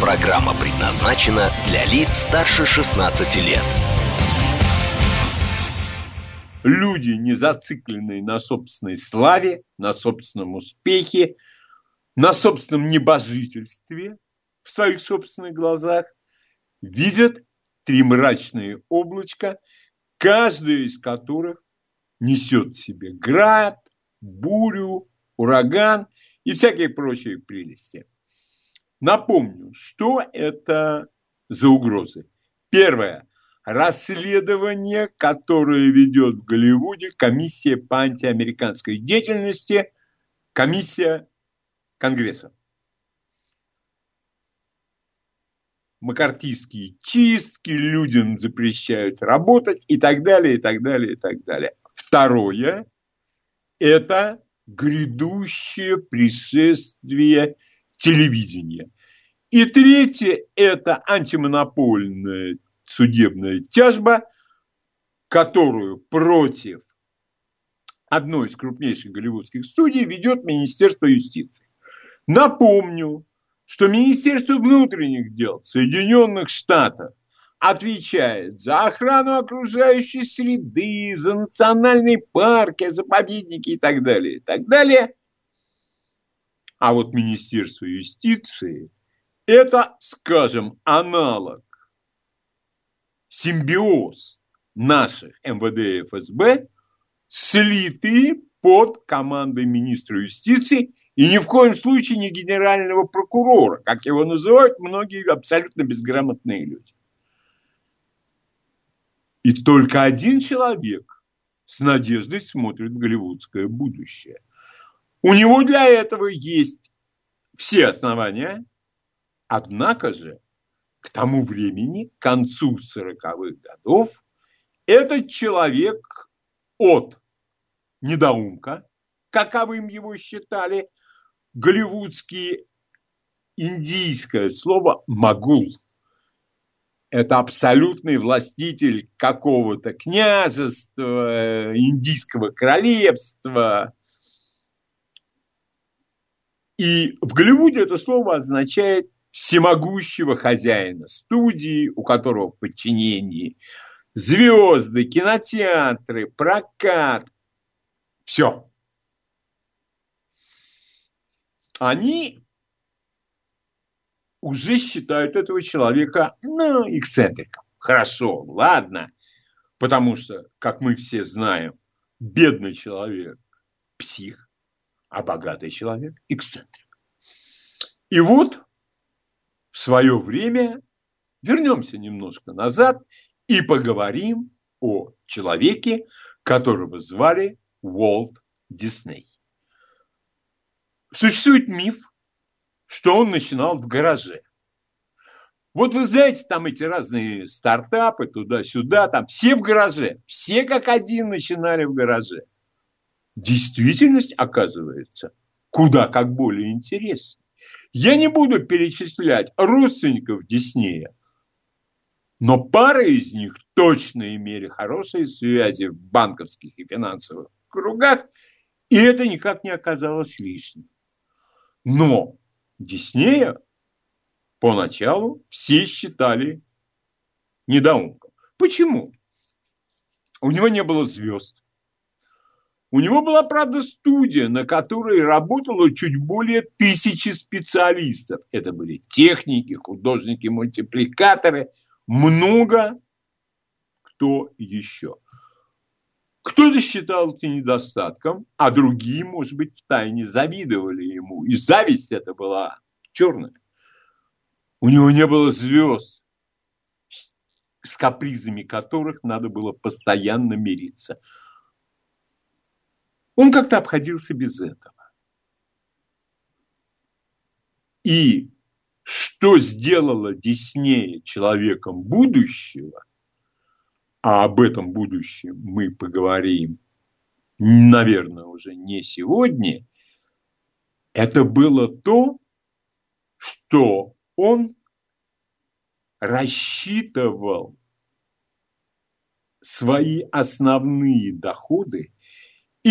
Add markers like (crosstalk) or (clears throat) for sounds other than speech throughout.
Программа предназначена для лиц старше 16 лет. Люди, не зацикленные на собственной славе, на собственном успехе, на собственном небожительстве в своих собственных глазах, видят три мрачные облачка, каждое из которых несет в себе град, бурю, ураган и всякие прочие прелести. Напомню, что это за угрозы. Первое. Расследование, которое ведет в Голливуде комиссия по антиамериканской деятельности, комиссия Конгресса. Макартийские чистки, людям запрещают работать и так далее, и так далее, и так далее. Второе – это грядущее пришествие телевидения. И третье – это антимонопольная судебная тяжба, которую против одной из крупнейших голливудских студий ведет Министерство юстиции. Напомню, что Министерство внутренних дел Соединенных Штатов отвечает за охрану окружающей среды, за национальные парки, заповедники и так далее, и так далее. А вот Министерство юстиции – это, скажем, аналог, симбиоз наших МВД и ФСБ, слитые под командой министра юстиции и ни в коем случае не генерального прокурора, как его называют многие абсолютно безграмотные люди. И только один человек с надеждой смотрит в голливудское будущее. У него для этого есть все основания, однако же к тому времени, к концу 40-х годов, этот человек от недоумка, каковым его считали, голливудские индийское слово «магул» это абсолютный властитель какого-то княжества, индийского королевства. И в Голливуде это слово означает всемогущего хозяина студии, у которого в подчинении звезды, кинотеатры, прокат, все. Они уже считают этого человека, ну, эксцентриком. Хорошо, ладно. Потому что, как мы все знаем, бедный человек – псих, а богатый человек – эксцентрик. И вот в свое время вернемся немножко назад и поговорим о человеке, которого звали Уолт Дисней. Существует миф, что он начинал в гараже. Вот вы знаете, там эти разные стартапы туда-сюда, там все в гараже, все как один начинали в гараже. Действительность, оказывается, куда как более интересна. Я не буду перечислять родственников Диснея, но пара из них точно имели хорошие связи в банковских и финансовых кругах, и это никак не оказалось лишним. Но Диснея поначалу все считали недоумком. Почему? У него не было звезд. У него была, правда, студия, на которой работало чуть более тысячи специалистов. Это были техники, художники, мультипликаторы, много кто еще. Кто-то считал это недостатком, а другие, может быть, втайне завидовали ему. И зависть это была черная. У него не было звезд, с капризами которых надо было постоянно мириться. Он как-то обходился без этого. И что сделало Диснея человеком будущего, а об этом будущем мы поговорим, наверное, уже не сегодня, это было то, что он рассчитывал свои основные доходы,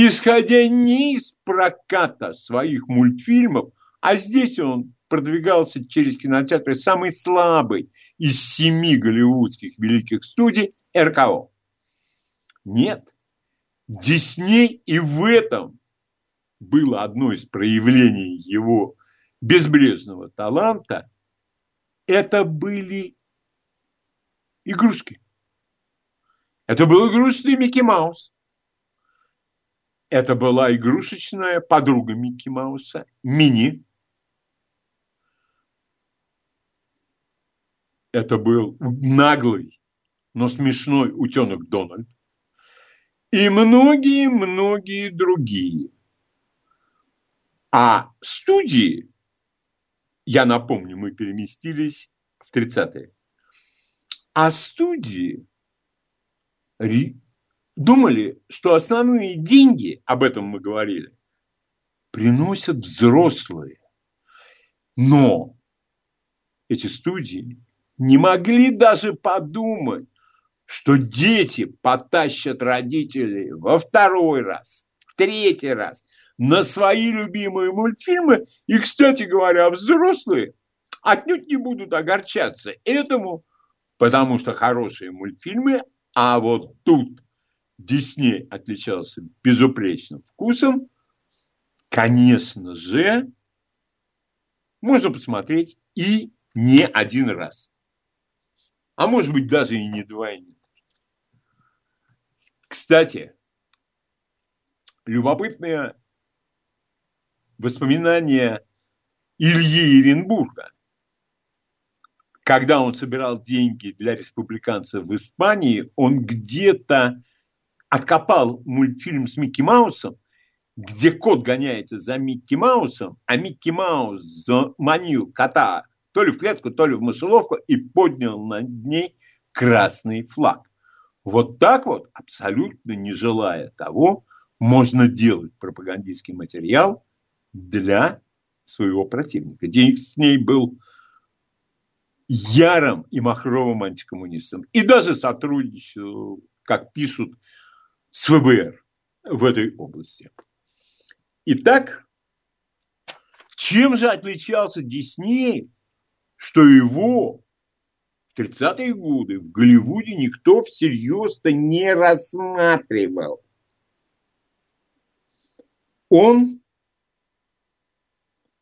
исходя не из проката своих мультфильмов, а здесь он продвигался через кинотеатры самый слабый из семи голливудских великих студий РКО. Нет, Дисней и в этом было одно из проявлений его безбрежного таланта. Это были игрушки. Это был игрушечный Микки Маус. Это была игрушечная подруга Микки Мауса, Мини. Это был наглый, но смешной утенок Дональд. И многие-многие другие. А студии, я напомню, мы переместились в 30-е. А студии думали, что основные деньги, об этом мы говорили, приносят взрослые. Но эти студии не могли даже подумать, что дети потащат родителей во второй раз, в третий раз на свои любимые мультфильмы. И, кстати говоря, взрослые отнюдь не будут огорчаться этому, потому что хорошие мультфильмы, а вот тут Дисней отличался безупречным вкусом, конечно же, можно посмотреть и не один раз. А может быть, даже и не два, и не три. Кстати, любопытное воспоминание Ильи Иренбурга. Когда он собирал деньги для республиканцев в Испании, он где-то откопал мультфильм с Микки Маусом, где кот гоняется за Микки Маусом, а Микки Маус заманил кота то ли в клетку, то ли в мышеловку и поднял над ней красный флаг. Вот так вот, абсолютно не желая того, можно делать пропагандистский материал для своего противника. Дисней был ярым и махровым антикоммунистом. И даже сотрудничал, как пишут с ФБР в этой области. Итак, чем же отличался Дисней, что его в 30-е годы в Голливуде никто всерьез-то не рассматривал? Он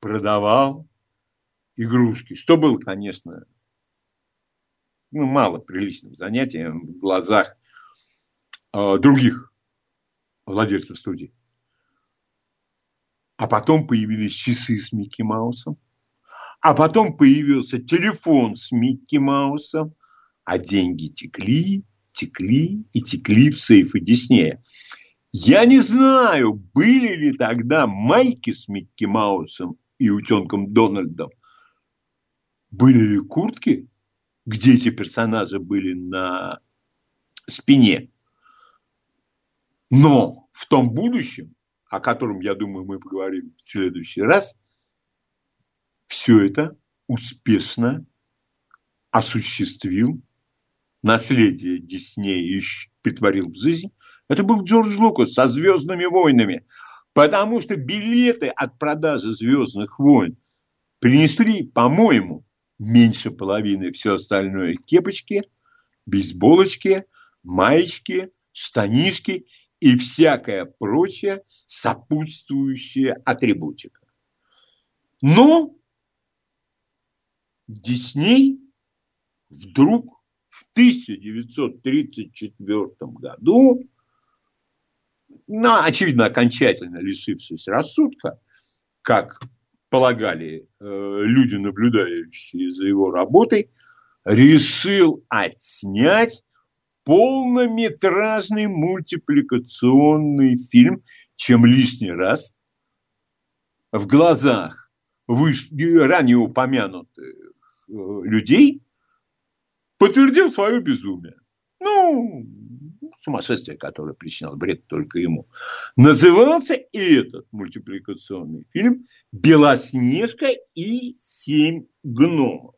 продавал игрушки, что было, конечно, ну, мало приличным занятием в глазах других владельцев студии. А потом появились часы с Микки Маусом. А потом появился телефон с Микки Маусом. А деньги текли, текли и текли в сейфы Диснея. Я не знаю, были ли тогда майки с Микки Маусом и утенком Дональдом. Были ли куртки, где эти персонажи были на спине. Но в том будущем, о котором, я думаю, мы поговорим в следующий раз, все это успешно осуществил, наследие Диснея и притворил в жизнь, это был Джордж Лукас со «Звездными войнами». Потому что билеты от продажи «Звездных войн» принесли, по-моему, меньше половины все остальное. Кепочки, бейсболочки, маечки, штанишки и всякая прочая сопутствующая атрибутика. Но Дисней вдруг в 1934 году, ну, очевидно, окончательно лишившись рассудка, как полагали э, люди, наблюдающие за его работой, решил отснять полнометражный мультипликационный фильм, чем лишний раз в глазах выш... ранее упомянутых э, людей подтвердил свое безумие. Ну, сумасшествие, которое причиняло бред только ему. Назывался этот мультипликационный фильм «Белоснежка и семь гномов».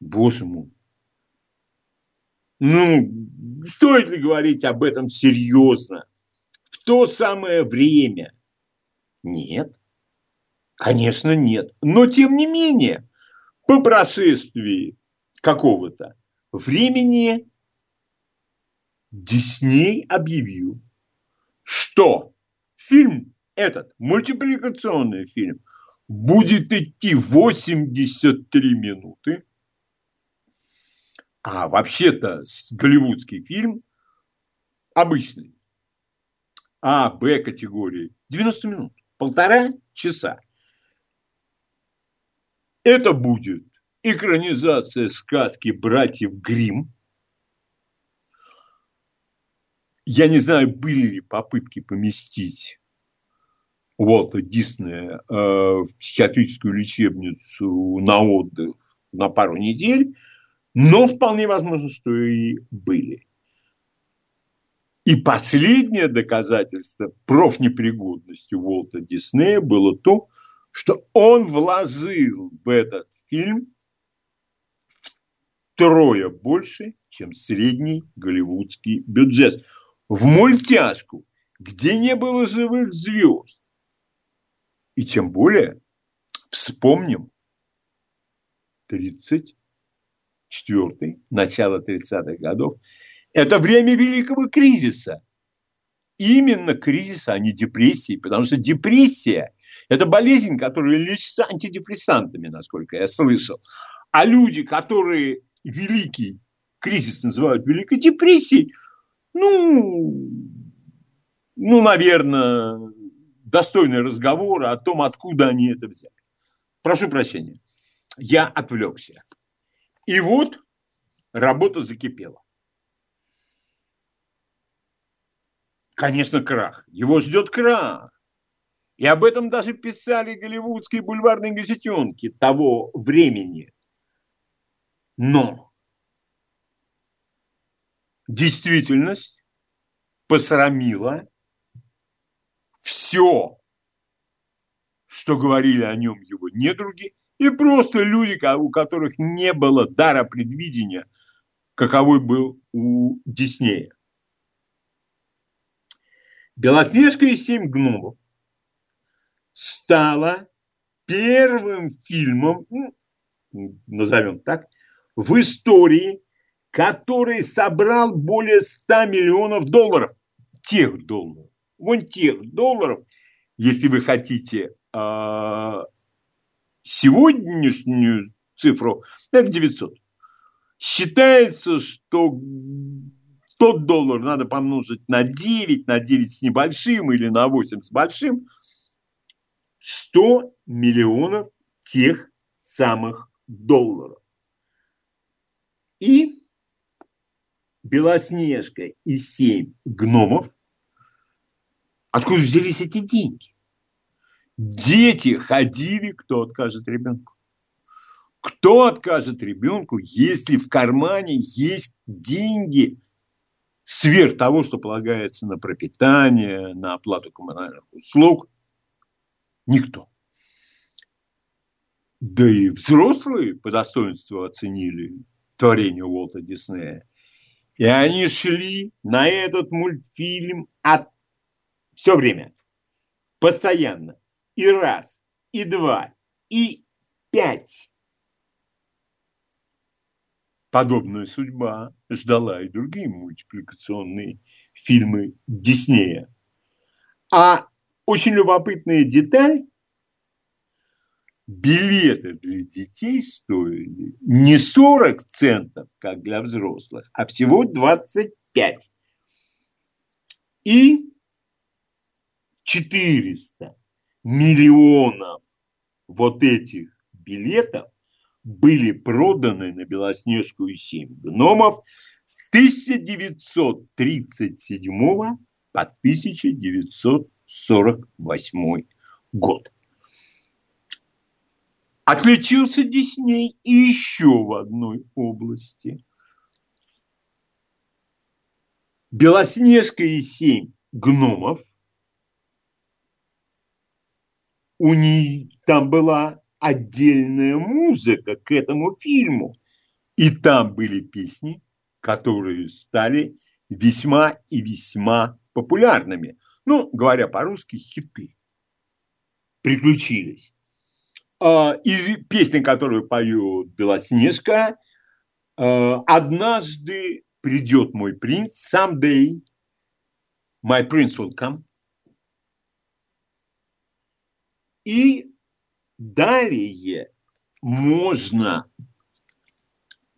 Боже мой. Ну, стоит ли говорить об этом серьезно? В то самое время? Нет. Конечно, нет. Но, тем не менее, по прошествии какого-то времени Дисней объявил, что фильм этот, мультипликационный фильм, будет идти 83 минуты. А вообще-то голливудский фильм обычный. А, Б категории 90 минут, полтора часа. Это будет экранизация сказки братьев Гримм. Я не знаю, были ли попытки поместить Уолта Диснея э, в психиатрическую лечебницу на отдых на пару недель, но вполне возможно, что и были. И последнее доказательство профнепригодности Уолта Диснея было то, что он вложил в этот фильм втрое больше, чем средний голливудский бюджет. В мультяшку, где не было живых звезд. И тем более, вспомним, 34-й, начало 30-х годов, это время великого кризиса. Именно кризиса, а не депрессии, потому что депрессия – это болезнь, которая лечится антидепрессантами, насколько я слышал. А люди, которые великий кризис называют Великой депрессией, ну, ну, наверное, достойный разговор о том, откуда они это взяли. Прошу прощения, я отвлекся. И вот работа закипела. Конечно, крах. Его ждет крах. И об этом даже писали голливудские бульварные газетенки того времени. Но действительность посрамила все, что говорили о нем его недруги, и просто люди, у которых не было дара предвидения, каковой был у Диснея. «Белоснежка и семь гномов» стала первым фильмом, ну, назовем так, в истории, который собрал более 100 миллионов долларов. Тех долларов. Вон тех долларов, если вы хотите э, сегодняшнюю цифру, это 900. Считается, что тот доллар надо помножить на 9, на 9 с небольшим или на 8 с большим. 100 миллионов тех самых долларов. И Белоснежка и семь гномов. Откуда взялись эти деньги? Дети ходили, кто откажет ребенку? Кто откажет ребенку, если в кармане есть деньги сверх того, что полагается на пропитание, на оплату коммунальных услуг? Никто. Да и взрослые по достоинству оценили творение Уолта Диснея. И они шли на этот мультфильм от все время, постоянно, и раз, и два, и пять. Подобная судьба ждала и другие мультипликационные фильмы Диснея. А очень любопытная деталь билеты для детей стоили не 40 центов, как для взрослых, а всего 25. И 400 миллионов вот этих билетов были проданы на Белоснежку и семь гномов с 1937 по 1948 год. Отличился Дисней и еще в одной области. Белоснежка и семь гномов. У них там была отдельная музыка к этому фильму. И там были песни, которые стали весьма и весьма популярными. Ну, говоря по-русски, хиты. Приключились. А, и песня, которую поет Белоснежка, а, однажды придет мой принц, someday my prince will come. И далее можно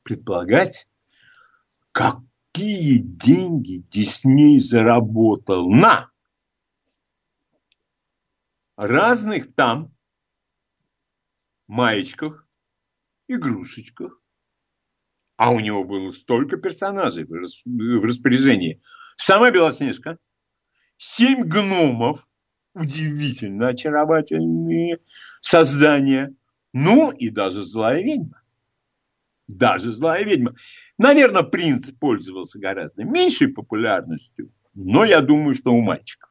предполагать, какие деньги Дисней заработал на разных там маечках, игрушечках. А у него было столько персонажей в распоряжении. Сама Белоснежка, семь гномов, удивительно очаровательные создания, ну и даже злая ведьма. Даже злая ведьма. Наверное, принц пользовался гораздо меньшей популярностью, но я думаю, что у мальчиков.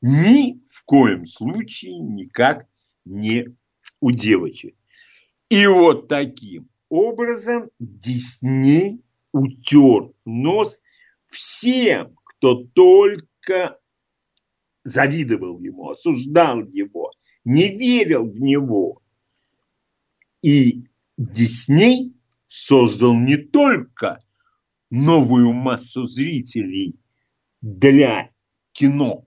Ни в коем случае никак не у девочек. И вот таким образом Дисней утер нос всем, кто только завидовал ему, осуждал его, не верил в него. И Дисней создал не только новую массу зрителей для кино,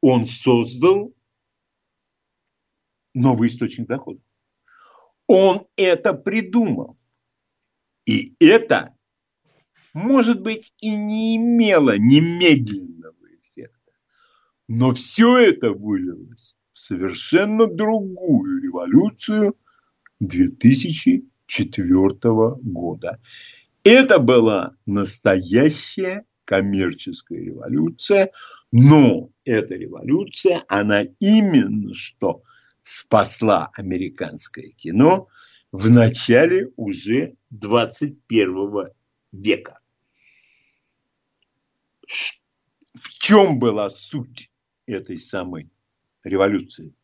он создал новый источник дохода. Он это придумал. И это, может быть, и не имело немедленного эффекта. Но все это вылилось в совершенно другую революцию 2004 года. Это была настоящая коммерческая революция, но эта революция, она именно что спасла американское кино в начале уже 21 века. В чем была суть этой самой революции?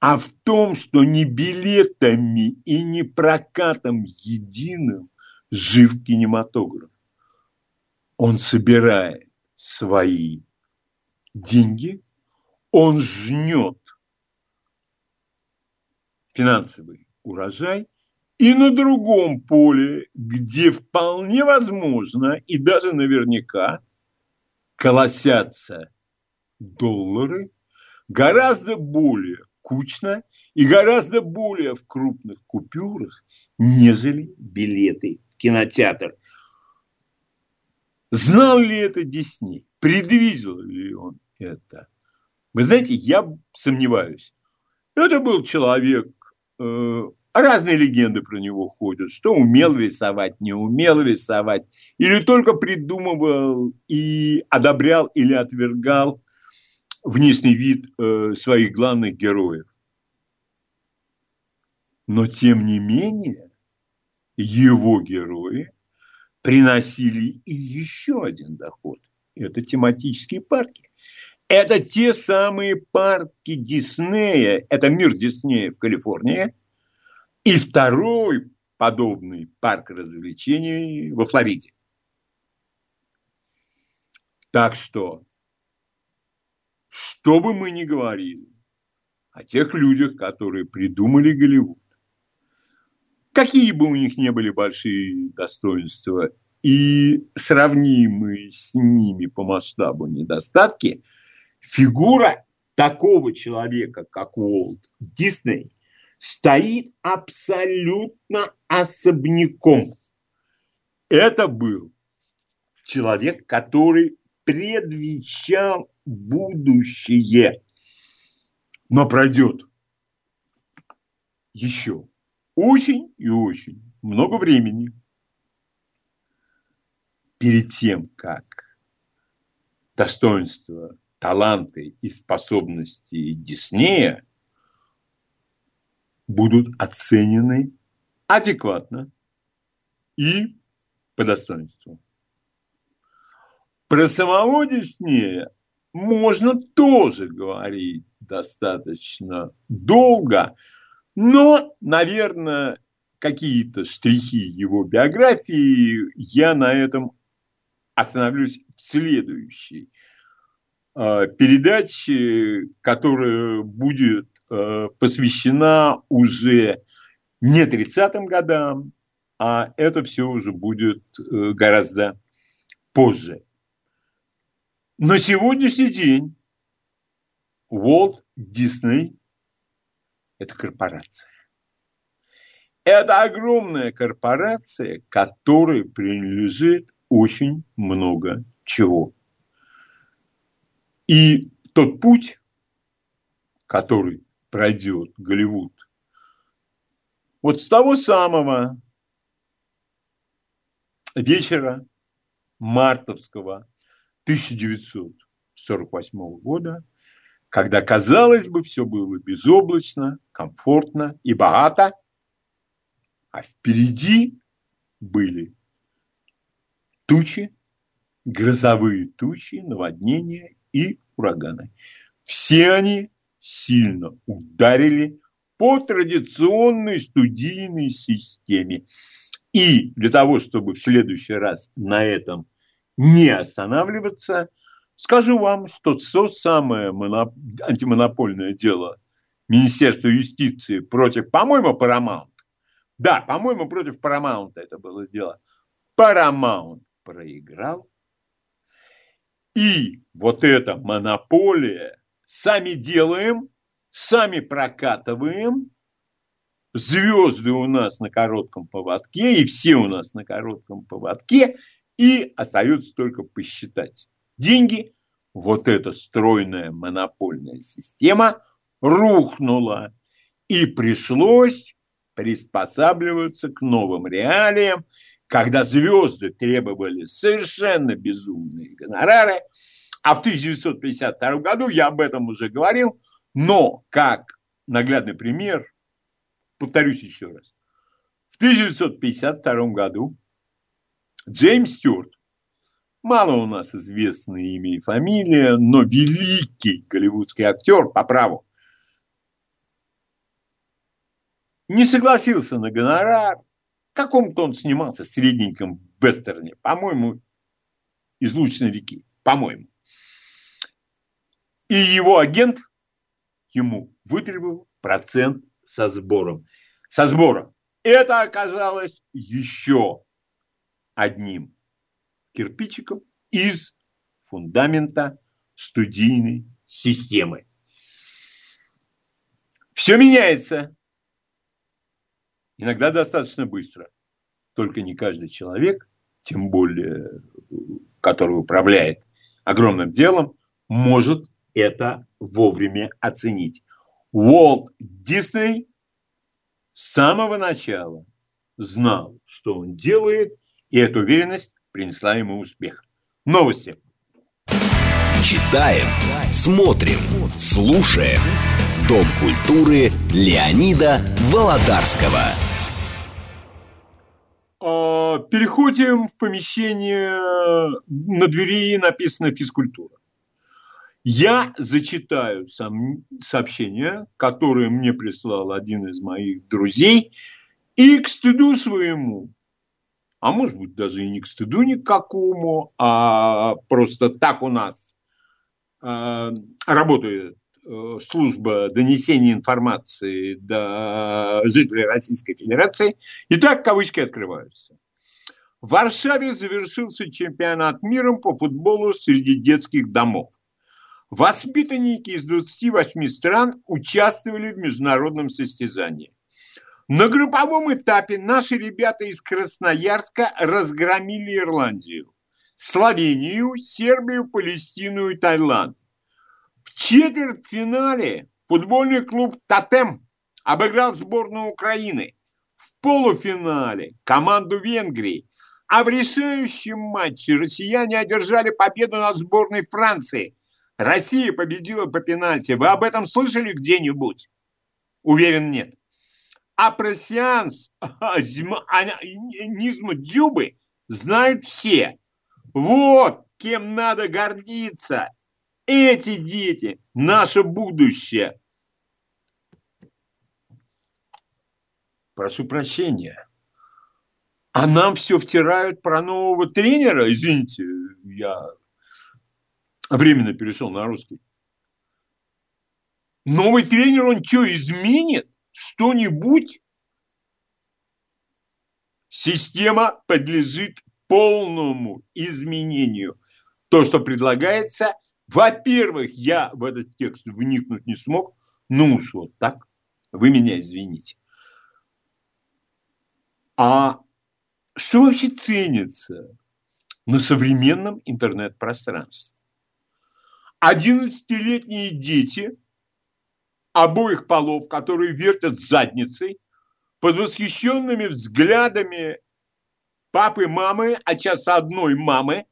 А в том, что не билетами и не прокатом единым жив кинематограф. Он собирает свои деньги, он жнет финансовый урожай, и на другом поле, где вполне возможно и даже наверняка колосятся доллары, гораздо более кучно и гораздо более в крупных купюрах, нежели билеты в кинотеатр. Знал ли это Дисней? Предвидел ли он это? Вы знаете, я сомневаюсь. Это был человек Э, разные легенды про него ходят, что умел рисовать, не умел рисовать, или только придумывал и одобрял или отвергал внешний вид э, своих главных героев. Но тем не менее, его герои приносили и еще один доход. Это тематические парки. Это те самые парки Диснея, это мир Диснея в Калифорнии, и второй подобный парк развлечений во Флориде. Так что, что бы мы ни говорили о тех людях, которые придумали Голливуд, какие бы у них не были большие достоинства и сравнимые с ними по масштабу недостатки – фигура такого человека, как Уолт Дисней, стоит абсолютно особняком. Это был человек, который предвещал будущее. Но пройдет еще очень и очень много времени перед тем, как достоинство таланты и способности Диснея будут оценены адекватно и по достоинству. Про самого Диснея можно тоже говорить достаточно долго, но, наверное, какие-то штрихи его биографии я на этом остановлюсь в следующей э, передаче, которая будет посвящена уже не 30-м годам, а это все уже будет э, гораздо позже. На сегодняшний день Walt Disney – это корпорация. Это огромная корпорация, которой принадлежит очень много чего. И тот путь, который пройдет Голливуд, вот с того самого вечера мартовского 1948 года, когда, казалось бы, все было безоблачно, комфортно и богато, а впереди были тучи, грозовые тучи, наводнения и ураганы. Все они сильно ударили по традиционной студийной системе. И для того, чтобы в следующий раз на этом не останавливаться, скажу вам, что то самое моноп... антимонопольное дело Министерства юстиции против, по-моему, Paramount. Да, по-моему, против Paramount это было дело. Paramount проиграл. И вот эта монополия сами делаем, сами прокатываем, звезды у нас на коротком поводке, и все у нас на коротком поводке, и остается только посчитать деньги. Вот эта стройная монопольная система рухнула, и пришлось приспосабливаться к новым реалиям, когда звезды требовали совершенно безумные гонорары. А в 1952 году, я об этом уже говорил, но как наглядный пример, повторюсь еще раз, в 1952 году Джеймс Стюарт, мало у нас известное имя и фамилия, но великий голливудский актер по праву, не согласился на гонорар. В каком-то он снимался средненьком вестерне, по-моему, из Лучной реки, по-моему. И его агент ему вытребовал процент со сбором. Со сбором. Это оказалось еще одним кирпичиком из фундамента студийной системы. Все меняется. Иногда достаточно быстро. Только не каждый человек, тем более, который управляет огромным делом, может это вовремя оценить. Уолт Дисней с самого начала знал, что он делает, и эта уверенность принесла ему успех. Новости. Читаем, смотрим, слушаем. Дом культуры Леонида Володарского. А, переходим в помещение. На двери написано физкультура. Я зачитаю сообщение, которое мне прислал один из моих друзей, и к стыду своему а может быть даже и не к стыду никакому, а просто так у нас э, работает э, служба донесения информации до жителей Российской Федерации. И так кавычки открываются. В Варшаве завершился чемпионат мира по футболу среди детских домов. Воспитанники из 28 стран участвовали в международном состязании. На групповом этапе наши ребята из Красноярска разгромили Ирландию, Словению, Сербию, Палестину и Таиланд. В четвертьфинале футбольный клуб «Тотем» обыграл сборную Украины. В полуфинале команду Венгрии. А в решающем матче россияне одержали победу над сборной Франции. Россия победила по пенальти. Вы об этом слышали где-нибудь? Уверен, нет. А про сеанс анизма Дзюбы знают все. Вот кем надо гордиться. Эти дети – наше будущее. Прошу прощения. А нам все втирают про нового тренера. Извините, я временно перешел на русский. Новый тренер, он что, изменит что-нибудь? Система подлежит полному изменению. То, что предлагается, во-первых, я в этот текст вникнуть не смог. Ну уж вот так. Вы меня извините. А что вообще ценится на современном интернет-пространстве? Одиннадцатилетние дети обоих полов, которые вертят задницей, под восхищенными взглядами папы, мамы, а часто одной мамы,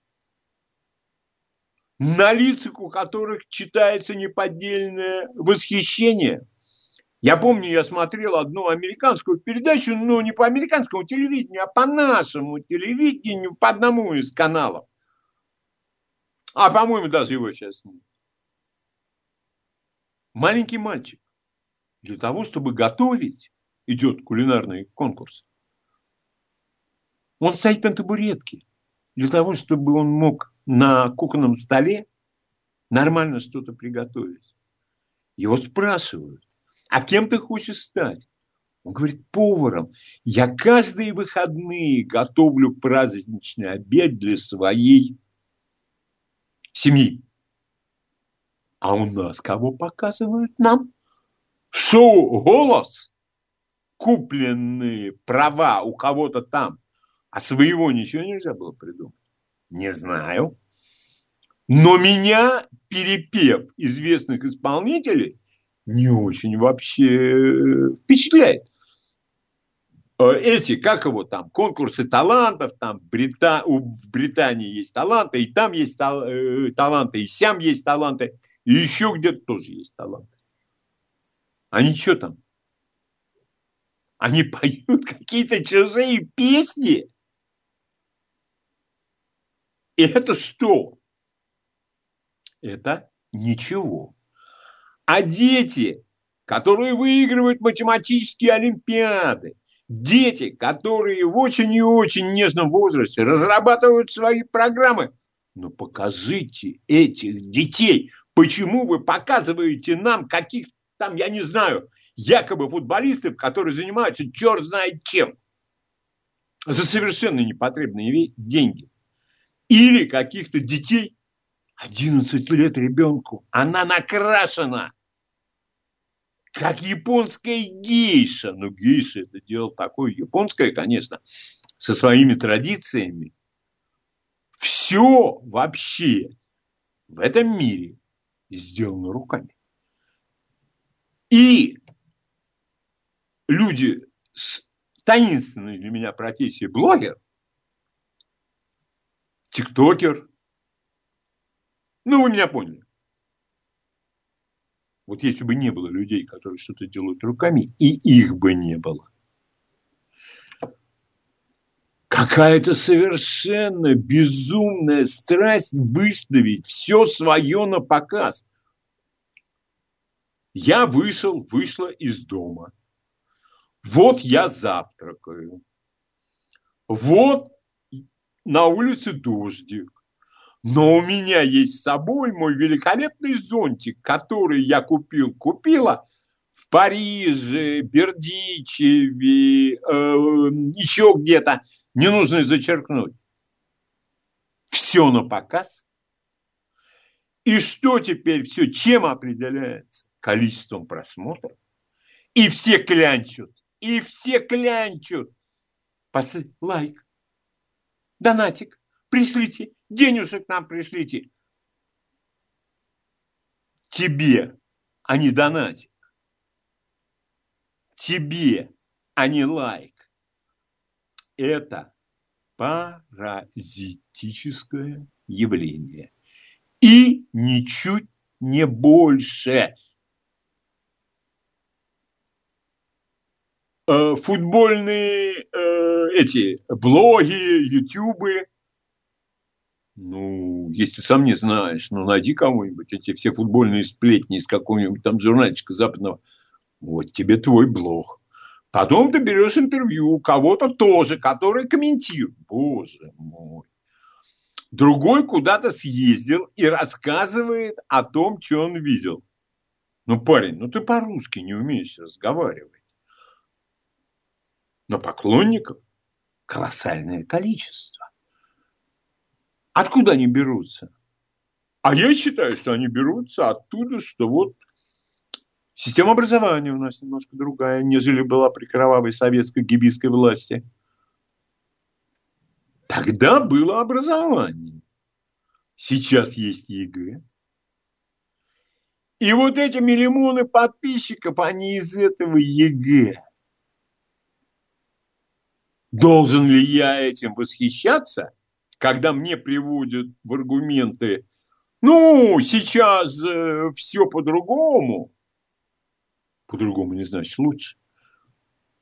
на лицах у которых читается неподдельное восхищение – я помню, я смотрел одну американскую передачу, но не по американскому телевидению, а по нашему телевидению, по одному из каналов. А, по-моему, даже его сейчас нет. Маленький мальчик для того, чтобы готовить, идет кулинарный конкурс. Он стоит на табуретке для того, чтобы он мог на кухонном столе нормально что-то приготовить. Его спрашивают, а кем ты хочешь стать? Он говорит, поваром. Я каждые выходные готовлю праздничный обед для своей семьи. А у нас кого показывают нам? Шоу «Голос». Купленные права у кого-то там. А своего ничего нельзя было придумать. Не знаю. Но меня, перепев известных исполнителей, не очень вообще впечатляет. Э, эти, как его там, конкурсы талантов, там Брита... в Британии есть таланты, и там есть э, таланты, и сям есть таланты, и еще где-то тоже есть таланты. Они что там? Они (laughs) поют какие-то чужие песни? И это что? Это ничего. А дети, которые выигрывают математические олимпиады, дети, которые в очень и очень нежном возрасте разрабатывают свои программы, но покажите этих детей. Почему вы показываете нам каких там, я не знаю, якобы футболистов, которые занимаются черт знает чем? За совершенно непотребные деньги. Или каких-то детей, 11 лет ребенку, она накрашена как японская гейша. Ну, гейша это дело такое японское, конечно, со своими традициями. Все вообще в этом мире сделано руками. И люди с таинственной для меня профессией блогер, тиктокер, ну, вы меня поняли. Вот если бы не было людей, которые что-то делают руками, и их бы не было. Какая-то совершенно безумная страсть выставить все свое на показ. Я вышел, вышла из дома. Вот я завтракаю. Вот на улице дождик. Но у меня есть с собой мой великолепный зонтик, который я купил, купила в Париже, Бердичеве, э, еще где-то. Не нужно зачеркнуть. Все на показ. И что теперь все, чем определяется? Количеством просмотров. И все клянчут. И все клянчут. Пос... Лайк. Донатик. Пришлите денежек нам пришлите. Тебе, а не донатик. Тебе, а не лайк. Это паразитическое явление. И ничуть не больше. э, футбольные э, эти блоги, ютубы. Ну, если сам не знаешь, ну, найди кого-нибудь, эти все футбольные сплетни из какого-нибудь там журнальчика западного. Вот тебе твой блог. Потом ты берешь интервью у кого-то тоже, который комментирует. Боже мой. Другой куда-то съездил и рассказывает о том, что он видел. Ну, парень, ну ты по-русски не умеешь разговаривать. Но поклонников колоссальное количество. Откуда они берутся? А я считаю, что они берутся оттуда, что вот система образования у нас немножко другая, нежели была при кровавой советской гэбийской власти. Тогда было образование. Сейчас есть ЕГЭ. И вот эти миллионы подписчиков, они из этого ЕГЭ. Должен ли я этим восхищаться, когда мне приводят в аргументы, ну, сейчас э, все по-другому. По-другому не значит лучше.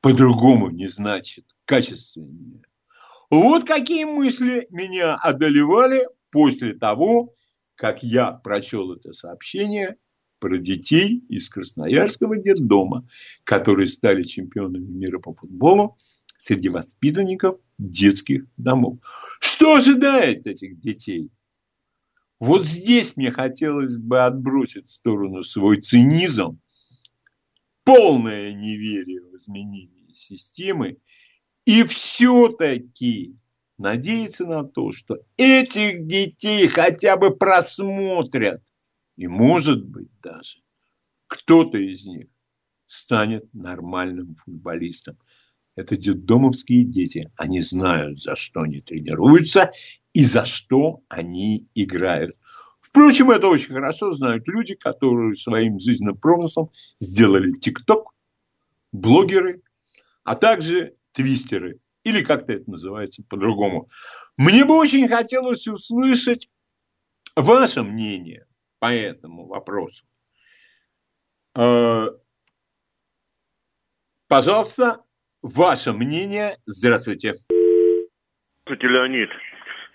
По-другому не значит качественнее. Вот какие мысли меня одолевали после того, как я прочел это сообщение про детей из Красноярского детдома, которые стали чемпионами мира по футболу среди воспитанников детских домов. Что ожидает этих детей? Вот здесь мне хотелось бы отбросить в сторону свой цинизм, полное неверие в изменение системы и все-таки надеяться на то, что этих детей хотя бы просмотрят. И может быть даже кто-то из них станет нормальным футболистом. Это детдомовские дети. Они знают, за что они тренируются и за что они играют. Впрочем, это очень хорошо знают люди, которые своим жизненным промыслом сделали ТикТок, блогеры, а также твистеры. Или как-то это называется по-другому. Мне бы очень хотелось услышать ваше мнение по этому вопросу. Э, пожалуйста, Ваше мнение. Здравствуйте. Здравствуйте, Леонид.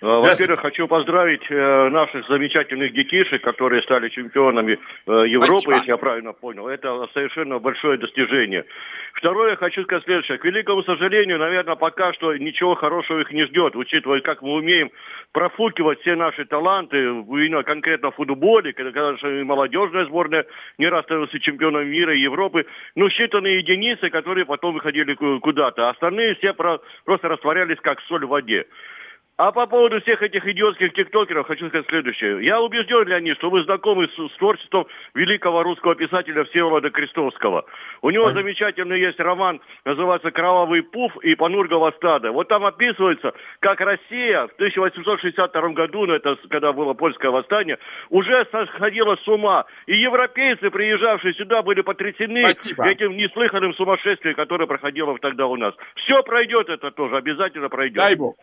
А, во-первых, хочу поздравить э, наших замечательных детишек, которые стали чемпионами э, Европы, Спасибо. если я правильно понял. Это совершенно большое достижение. Второе, хочу сказать следующее. К великому сожалению, наверное, пока что ничего хорошего их не ждет, учитывая, как мы умеем профукивать все наши таланты, именно конкретно в футболе, когда наша молодежная сборная не раз становилась чемпионом мира и Европы, ну, считанные единицы, которые потом выходили куда-то. Остальные все просто растворялись, как соль в воде. А по поводу всех этих идиотских тиктокеров хочу сказать следующее. Я убежден, Леонид, что вы знакомы с, с творчеством великого русского писателя Всеволода Крестовского. У него а... замечательный есть роман, называется «Кровавый пуф» и «Панургово стадо». Вот там описывается, как Россия в 1862 году, ну это когда было польское восстание, уже сходила с ума. И европейцы, приезжавшие сюда, были потрясены Спасибо. этим неслыханным сумасшествием, которое проходило тогда у нас. Все пройдет это тоже, обязательно пройдет. Дай Бог.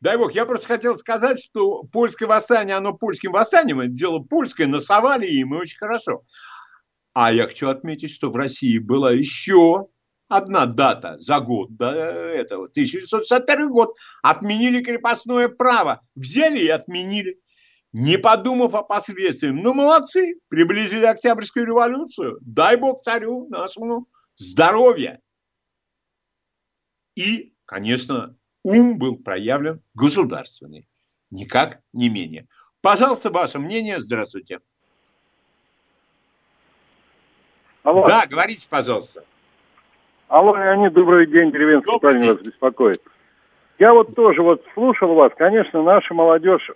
Дай бог, я просто хотел сказать, что польское восстание, оно польским восстанием, это дело польское, насовали им, и очень хорошо. А я хочу отметить, что в России была еще одна дата за год до этого, 1961 год. Отменили крепостное право, взяли и отменили. Не подумав о последствиях. Ну, молодцы, приблизили Октябрьскую революцию. Дай бог царю нашему здоровья. И, конечно, ум был проявлен государственный. Никак не менее. Пожалуйста, ваше мнение. Здравствуйте. Алло. Да, говорите, пожалуйста. Алло, Леонид, добрый день, деревенский добрый парень день. вас беспокоит. Я вот тоже вот слушал вас, конечно, наша молодежь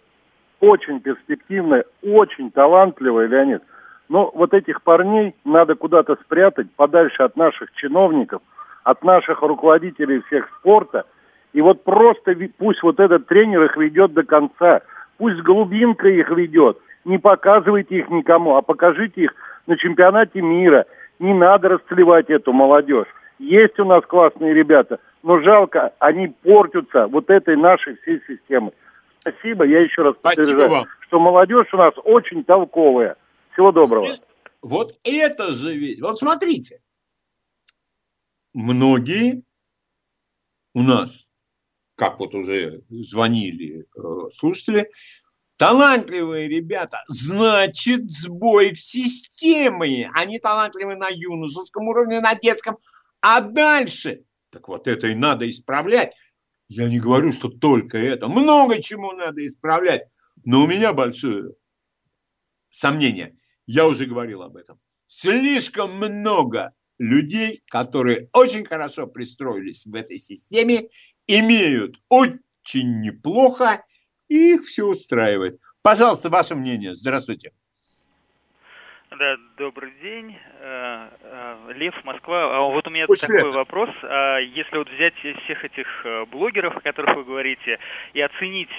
очень перспективная, очень талантливая, Леонид. Но вот этих парней надо куда-то спрятать подальше от наших чиновников, от наших руководителей всех спорта – и вот просто пусть вот этот тренер их ведет до конца. Пусть Голубинка их ведет. Не показывайте их никому, а покажите их на чемпионате мира. Не надо расцелевать эту молодежь. Есть у нас классные ребята, но жалко, они портятся вот этой нашей всей системой. Спасибо, я еще раз подтверждаю, что молодежь у нас очень толковая. Всего доброго. Вот это же ведь, вот смотрите, многие у нас, как вот уже звонили э, слушатели, талантливые ребята, значит сбой в системе. Они талантливы на юношеском уровне, на детском. А дальше, так вот это и надо исправлять. Я не говорю, что только это. Много чему надо исправлять. Но у меня большое сомнение. Я уже говорил об этом. Слишком много людей, которые очень хорошо пристроились в этой системе, имеют очень неплохо, и их все устраивает. Пожалуйста, ваше мнение. Здравствуйте. Да, добрый день. Э, э, Лев, Москва. А вот у меня Пусть такой лет. вопрос. А если вот взять всех этих э, блогеров, о которых вы говорите, и оценить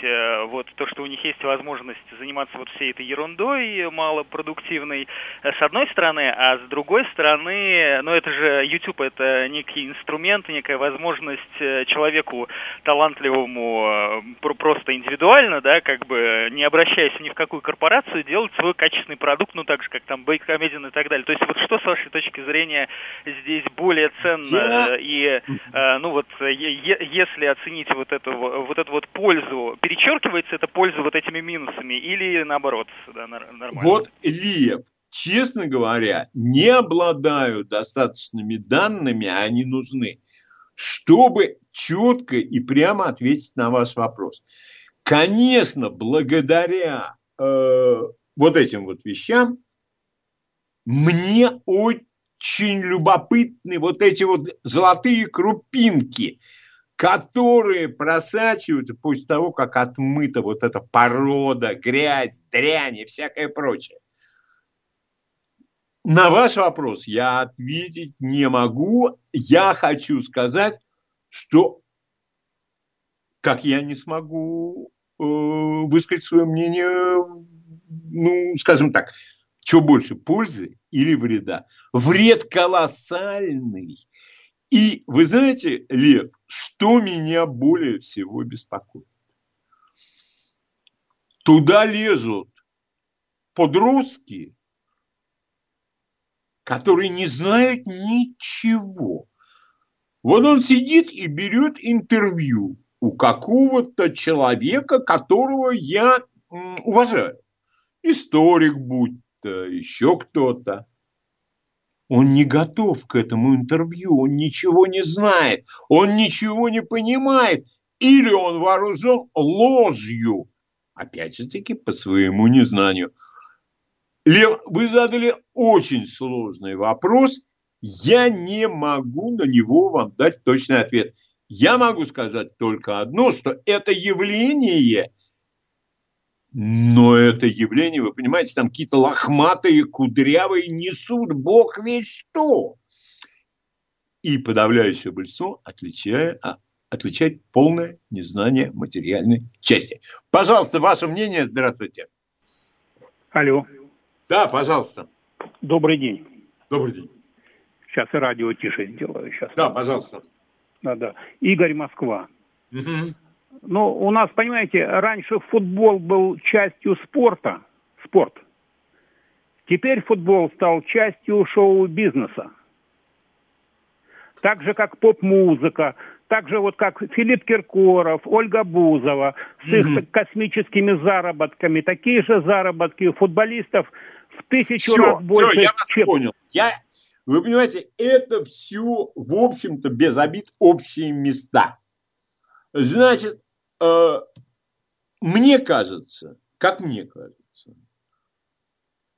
вот то, что у них есть возможность заниматься вот всей этой ерундой малопродуктивной, с одной стороны, а с другой стороны, ну это же YouTube, это некий инструмент, некая возможность человеку талантливому просто индивидуально, да, как бы не обращаясь ни в какую корпорацию, делать свой качественный продукт, ну так же, как там бейткомедиан и так далее. То есть вот что, с вашей точки зрения, здесь более ценно Я... и, э, ну вот, если оценить вот эту, вот эту вот пользу, перечеркивается эта польза вот этими минусами или наоборот, да, нормально? Вот, Лев, честно говоря, не обладаю достаточными данными, а они нужны, чтобы четко и прямо ответить на ваш вопрос. Конечно, благодаря э, вот этим вот вещам мне очень любопытны вот эти вот золотые крупинки, которые просачиваются после того, как отмыта вот эта порода, грязь, дрянь и всякое прочее. На ваш вопрос я ответить не могу. Я хочу сказать, что как я не смогу э, высказать свое мнение, ну, скажем так, что больше, пользы или вреда? Вред колоссальный. И вы знаете, Лев, что меня более всего беспокоит? Туда лезут подростки, которые не знают ничего. Вот он сидит и берет интервью у какого-то человека, которого я уважаю. Историк будь еще кто-то. Он не готов к этому интервью, он ничего не знает, он ничего не понимает. Или он вооружен ложью, опять же таки по своему незнанию. Лев, вы задали очень сложный вопрос, я не могу на него вам дать точный ответ. Я могу сказать только одно, что это явление но это явление, вы понимаете, там какие-то лохматые, кудрявые несут бог весь что. И подавляющее большинство отличает, а, отличает полное незнание материальной части. Пожалуйста, ваше мнение. Здравствуйте. Алло. Да, пожалуйста. Добрый день. Добрый день. Сейчас и радио тише сделаю. Сейчас. Да, пожалуйста. Да, да. Игорь Москва. Угу. Ну, у нас, понимаете, раньше футбол был частью спорта, спорт. Теперь футбол стал частью шоу-бизнеса. Так же, как поп-музыка, так же вот как Филипп Киркоров, Ольга Бузова с их угу. космическими заработками, такие же заработки у футболистов в тысячу все, раз больше. Все, я вас чем... понял. Я, вы понимаете, это все, в общем-то, без обид общие места. Значит, э, мне кажется, как мне кажется,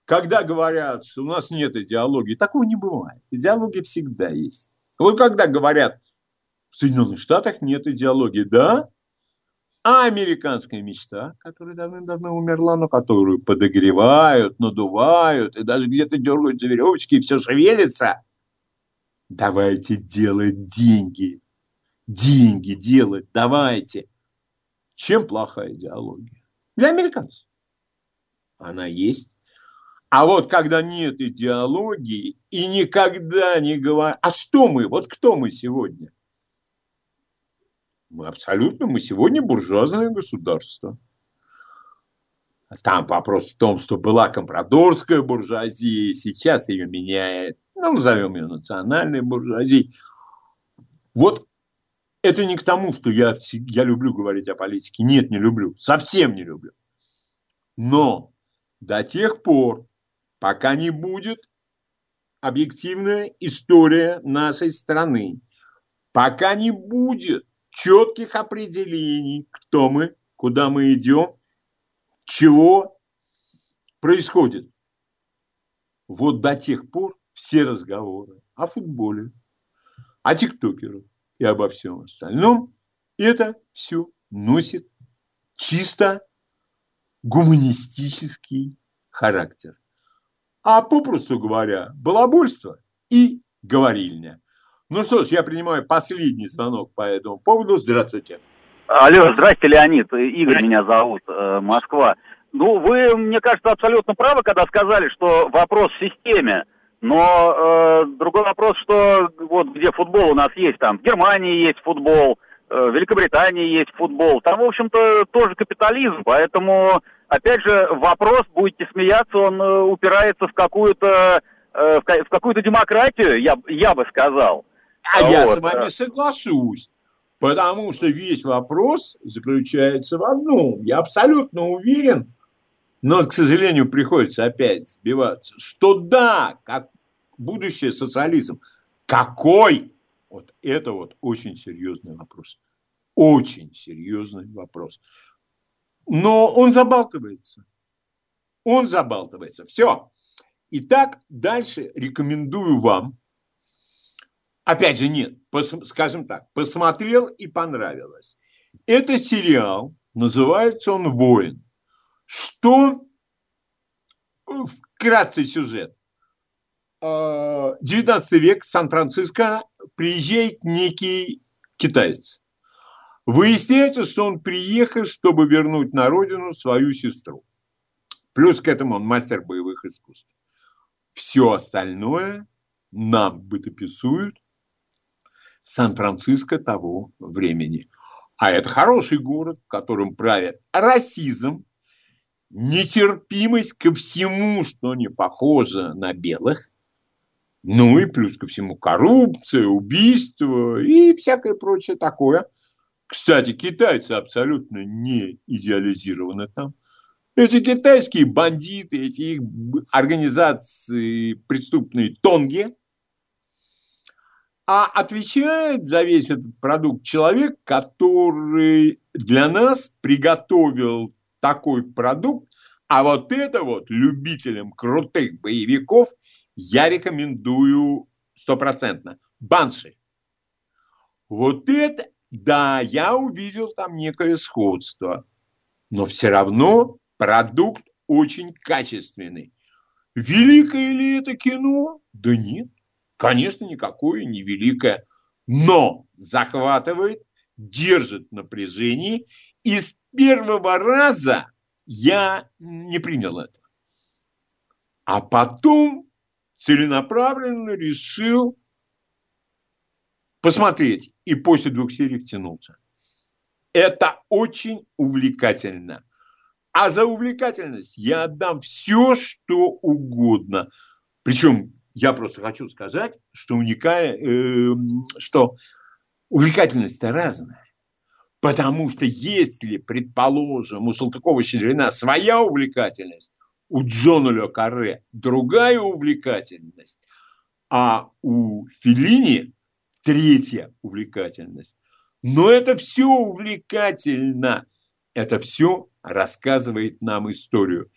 когда говорят, что у нас нет идеологии, такого не бывает. Идеология всегда есть. Вот когда говорят, в Соединенных Штатах нет идеологии, да, а американская мечта, которая давным-давно умерла, но которую подогревают, надувают, и даже где-то дергают за веревочки, и все шевелится. Давайте делать деньги деньги делать, давайте. Чем плохая идеология? Для американцев. Она есть. А вот когда нет идеологии и никогда не говорят, а что мы, вот кто мы сегодня? Мы абсолютно, мы сегодня буржуазное государство. Там вопрос в том, что была компрадорская буржуазия, сейчас ее меняет, ну, назовем ее национальной буржуазией. Вот это не к тому, что я, я люблю говорить о политике. Нет, не люблю. Совсем не люблю. Но до тех пор, пока не будет объективная история нашей страны, пока не будет четких определений, кто мы, куда мы идем, чего происходит. Вот до тех пор все разговоры о футболе, о тиктокерах и обо всем остальном, это все носит чисто гуманистический характер. А попросту говоря, балабольство и говорильня. Ну что ж, я принимаю последний звонок по этому поводу. Здравствуйте. Алло, здрасте, Леонид. Игорь меня зовут, э, Москва. Ну, вы, мне кажется, абсолютно правы, когда сказали, что вопрос в системе. Но э, другой вопрос, что вот где футбол у нас есть, там в Германии есть футбол, э, в Великобритании есть футбол, там, в общем-то, тоже капитализм, поэтому, опять же, вопрос, будете смеяться, он э, упирается в какую-то э, в какую-то демократию, я, я бы сказал. А вот. я с вами соглашусь. Потому что весь вопрос заключается в одном. Я абсолютно уверен, но, к сожалению, приходится опять сбиваться, что да, как будущее социализм, какой? Вот это вот очень серьезный вопрос. Очень серьезный вопрос. Но он забалтывается. Он забалтывается. Все. Итак, дальше рекомендую вам. Опять же, нет, пос, скажем так, посмотрел и понравилось. Это сериал, называется он «Воин». Что вкратце сюжет. 19 а, век, Сан-Франциско, приезжает некий китаец. Выясняется, что он приехал, чтобы вернуть на родину свою сестру. Плюс к этому он мастер боевых искусств. Все остальное нам бытописуют Сан-Франциско того времени. А это хороший город, в котором правят расизм, нетерпимость ко всему, что не похоже на белых, ну и плюс ко всему коррупция, убийство и всякое прочее такое. Кстати, китайцы абсолютно не идеализированы там. Эти китайские бандиты, эти их организации преступные тонги, а отвечает за весь этот продукт человек, который для нас приготовил такой продукт, а вот это вот любителям крутых боевиков я рекомендую стопроцентно. Банши. Вот это, да, я увидел там некое сходство, но все равно продукт очень качественный. Великое ли это кино? Да нет, конечно, никакое не великое, но захватывает, держит напряжение и первого раза я не принял это. А потом целенаправленно решил посмотреть. И после двух серий втянулся. Это очень увлекательно. А за увлекательность я отдам все, что угодно. Причем я просто хочу сказать, что уникальная, э, что увлекательность разная. Потому что если, предположим, у Салтыкова-Щедрина своя увлекательность, у Джона Ле Карре другая увлекательность, а у Филини третья увлекательность. Но это все увлекательно. Это все рассказывает нам историю.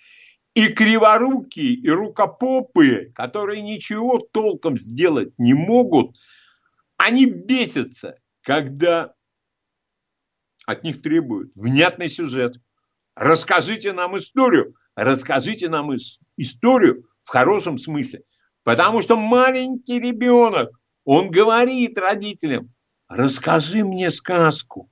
И криворукие, и рукопопы, которые ничего толком сделать не могут, они бесятся, когда от них требуют внятный сюжет. Расскажите нам историю. Расскажите нам историю в хорошем смысле. Потому что маленький ребенок, он говорит родителям, расскажи мне сказку.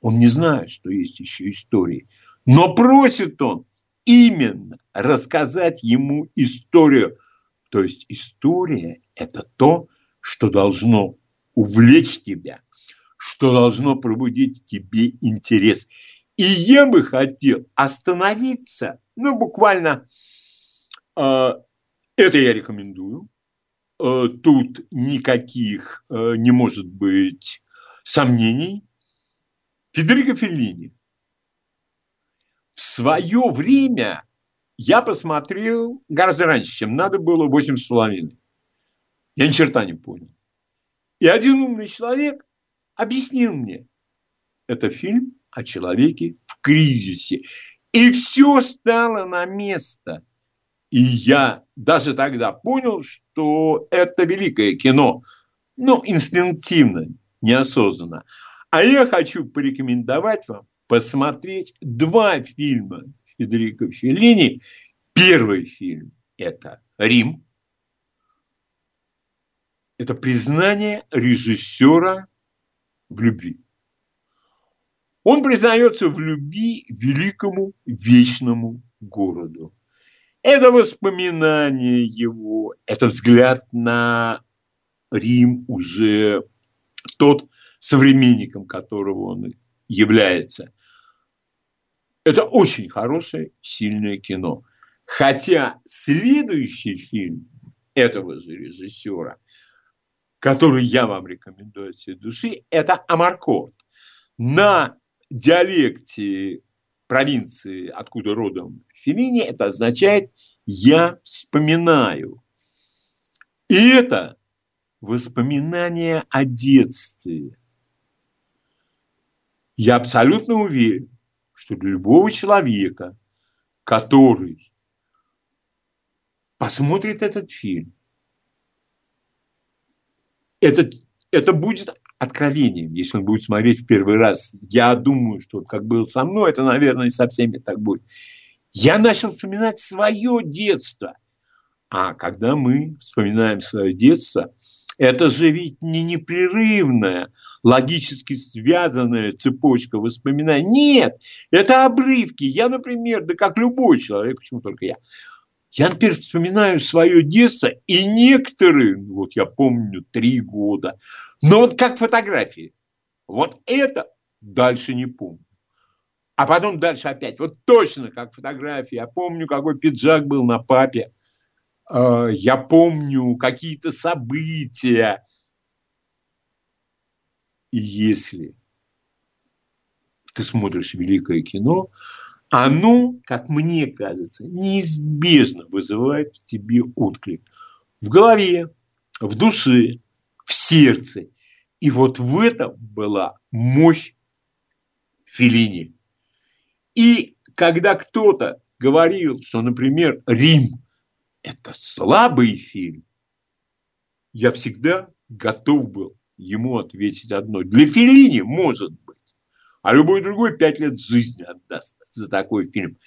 Он не знает, что есть еще истории. Но просит он именно рассказать ему историю. То есть история – это то, что должно увлечь тебя, что должно пробудить в тебе интерес. И я бы хотел остановиться, ну, буквально, э, это я рекомендую, э, тут никаких э, не может быть сомнений. Федерико Феллини. В свое время я посмотрел гораздо раньше, чем надо было, восемь с половиной. Я ни черта не понял. И один умный человек объяснил мне, это фильм о человеке в кризисе. И все стало на место. И я даже тогда понял, что это великое кино. Ну, инстинктивно, неосознанно. А я хочу порекомендовать вам посмотреть два фильма Федерико Феллини. Первый фильм – это «Рим». Это признание режиссера в любви. Он признается в любви великому вечному городу. Это воспоминание его, это взгляд на Рим уже тот, современником которого он является. Это очень хорошее, сильное кино. Хотя следующий фильм этого же режиссера, который я вам рекомендую от всей души, это Амаркорд. На диалекте провинции, откуда родом Феллини, это означает «я вспоминаю». И это воспоминание о детстве. Я абсолютно уверен, что для любого человека, который посмотрит этот фильм, это, это будет откровением, если он будет смотреть в первый раз. Я думаю, что как было со мной, это, наверное, со всеми так будет. Я начал вспоминать свое детство. А когда мы вспоминаем свое детство, это же ведь не непрерывная, логически связанная цепочка воспоминаний. Нет, это обрывки. Я, например, да как любой человек, почему только я, я, например, вспоминаю свое детство, и некоторые, вот я помню, три года, но вот как фотографии. Вот это дальше не помню. А потом дальше опять. Вот точно как фотографии. Я помню, какой пиджак был на папе. А, я помню какие-то события. И если ты смотришь великое кино, оно, как мне кажется, неизбежно вызывает в тебе отклик. В голове, в душе, в сердце. И вот в этом была мощь Филини. И когда кто-то говорил, что, например, Рим – это слабый фильм, я всегда готов был ему ответить одно. Для Филини может а любой другой пять лет жизни отдаст за такой фильм.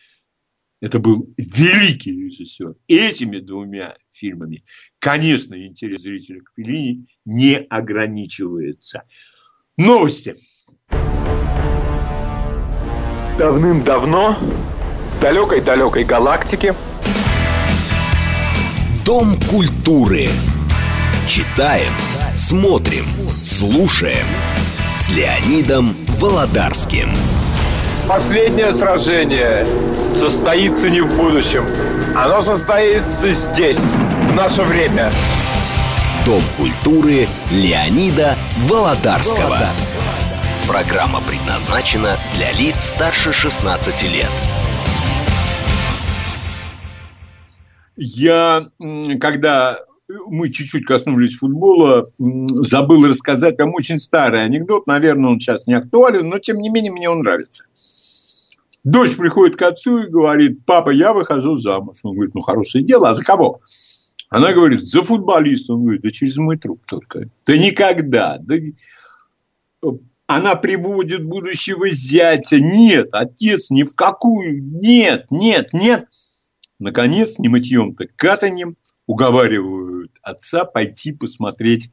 Это был великий режиссер. Этими двумя фильмами, конечно, интерес зрителя к Филини не ограничивается. Новости. Давным-давно в далекой-далекой галактике Дом культуры. Читаем, смотрим, слушаем с Леонидом Володарским. Последнее сражение состоится не в будущем. Оно состоится здесь, в наше время. Дом культуры Леонида Володарского. Программа предназначена для лиц старше 16 лет. Я, когда мы чуть-чуть коснулись футбола, забыл рассказать там очень старый анекдот. Наверное, он сейчас не актуален, но тем не менее мне он нравится. Дочь приходит к отцу и говорит, папа, я выхожу замуж. Он говорит, ну, хорошее дело, а за кого? Она говорит, за футболиста. Он говорит, да через мой труп только. Да никогда. Да... Она приводит будущего зятя. Нет, отец ни в какую. Нет, нет, нет. Наконец, не мытьем-то катанем уговаривают отца пойти посмотреть,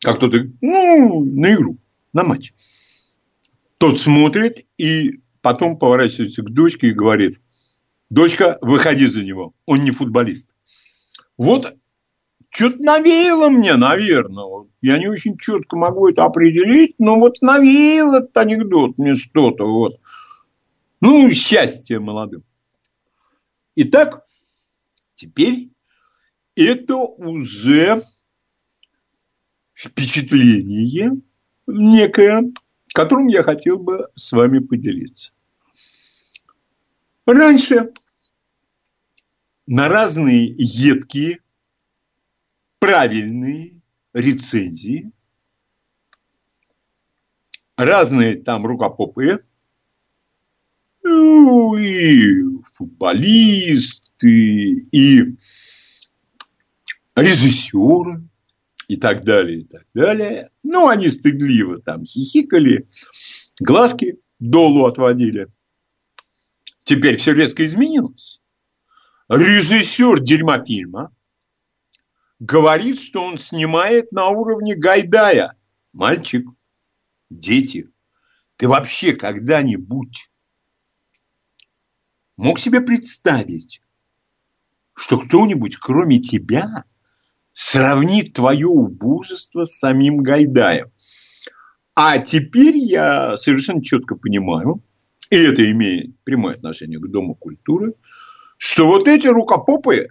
как кто-то, ну, на игру, на матч. Тот смотрит и потом поворачивается к дочке и говорит, дочка, выходи за него, он не футболист. Вот что-то навеяло мне, наверное. Я не очень четко могу это определить, но вот навеял этот анекдот мне что-то. Вот. Ну, счастье молодым. Итак, теперь это уже впечатление некое, которым я хотел бы с вами поделиться. Раньше на разные едкие, правильные рецензии, разные там рукопопы, ну, и футболисты, и режиссеры, и так далее, и так далее. Ну, они стыдливо там хихикали, глазки долу отводили. Теперь все резко изменилось. Режиссер дерьма фильма говорит, что он снимает на уровне Гайдая. Мальчик, дети, ты вообще когда-нибудь мог себе представить, что кто-нибудь, кроме тебя, сравнит твое убожество с самим Гайдаем. А теперь я совершенно четко понимаю, и это имеет прямое отношение к Дому культуры, что вот эти рукопопы,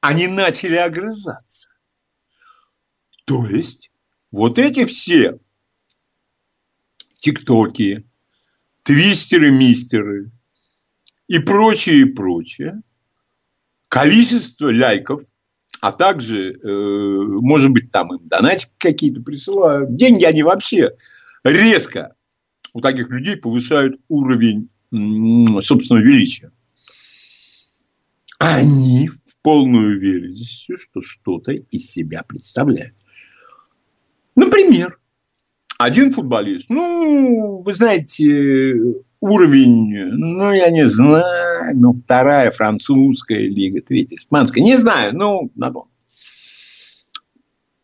они начали огрызаться. То есть, вот эти все тиктоки, твистеры-мистеры и прочее, и прочее, количество лайков а также, э, может быть, там им донатики какие-то присылают. Деньги они вообще резко у таких людей повышают уровень собственного величия. Они в полной уверенностью, что что-то из себя представляют. Например, один футболист, ну, вы знаете, уровень, ну, я не знаю, ну, вторая французская лига, третья испанская, не знаю, ну, на том.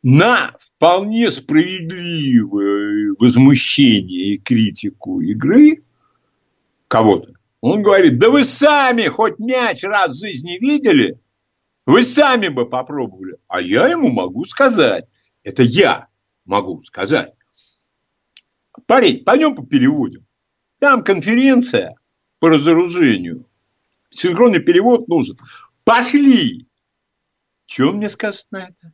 На вполне справедливое возмущение и критику игры кого-то, он говорит, да вы сами хоть мяч раз в жизни видели, вы сами бы попробовали. А я ему могу сказать, это я могу сказать. Парень, пойдем по переводим. Там конференция по разоружению. Синхронный перевод нужен. Пошли! Чем мне скажут на это?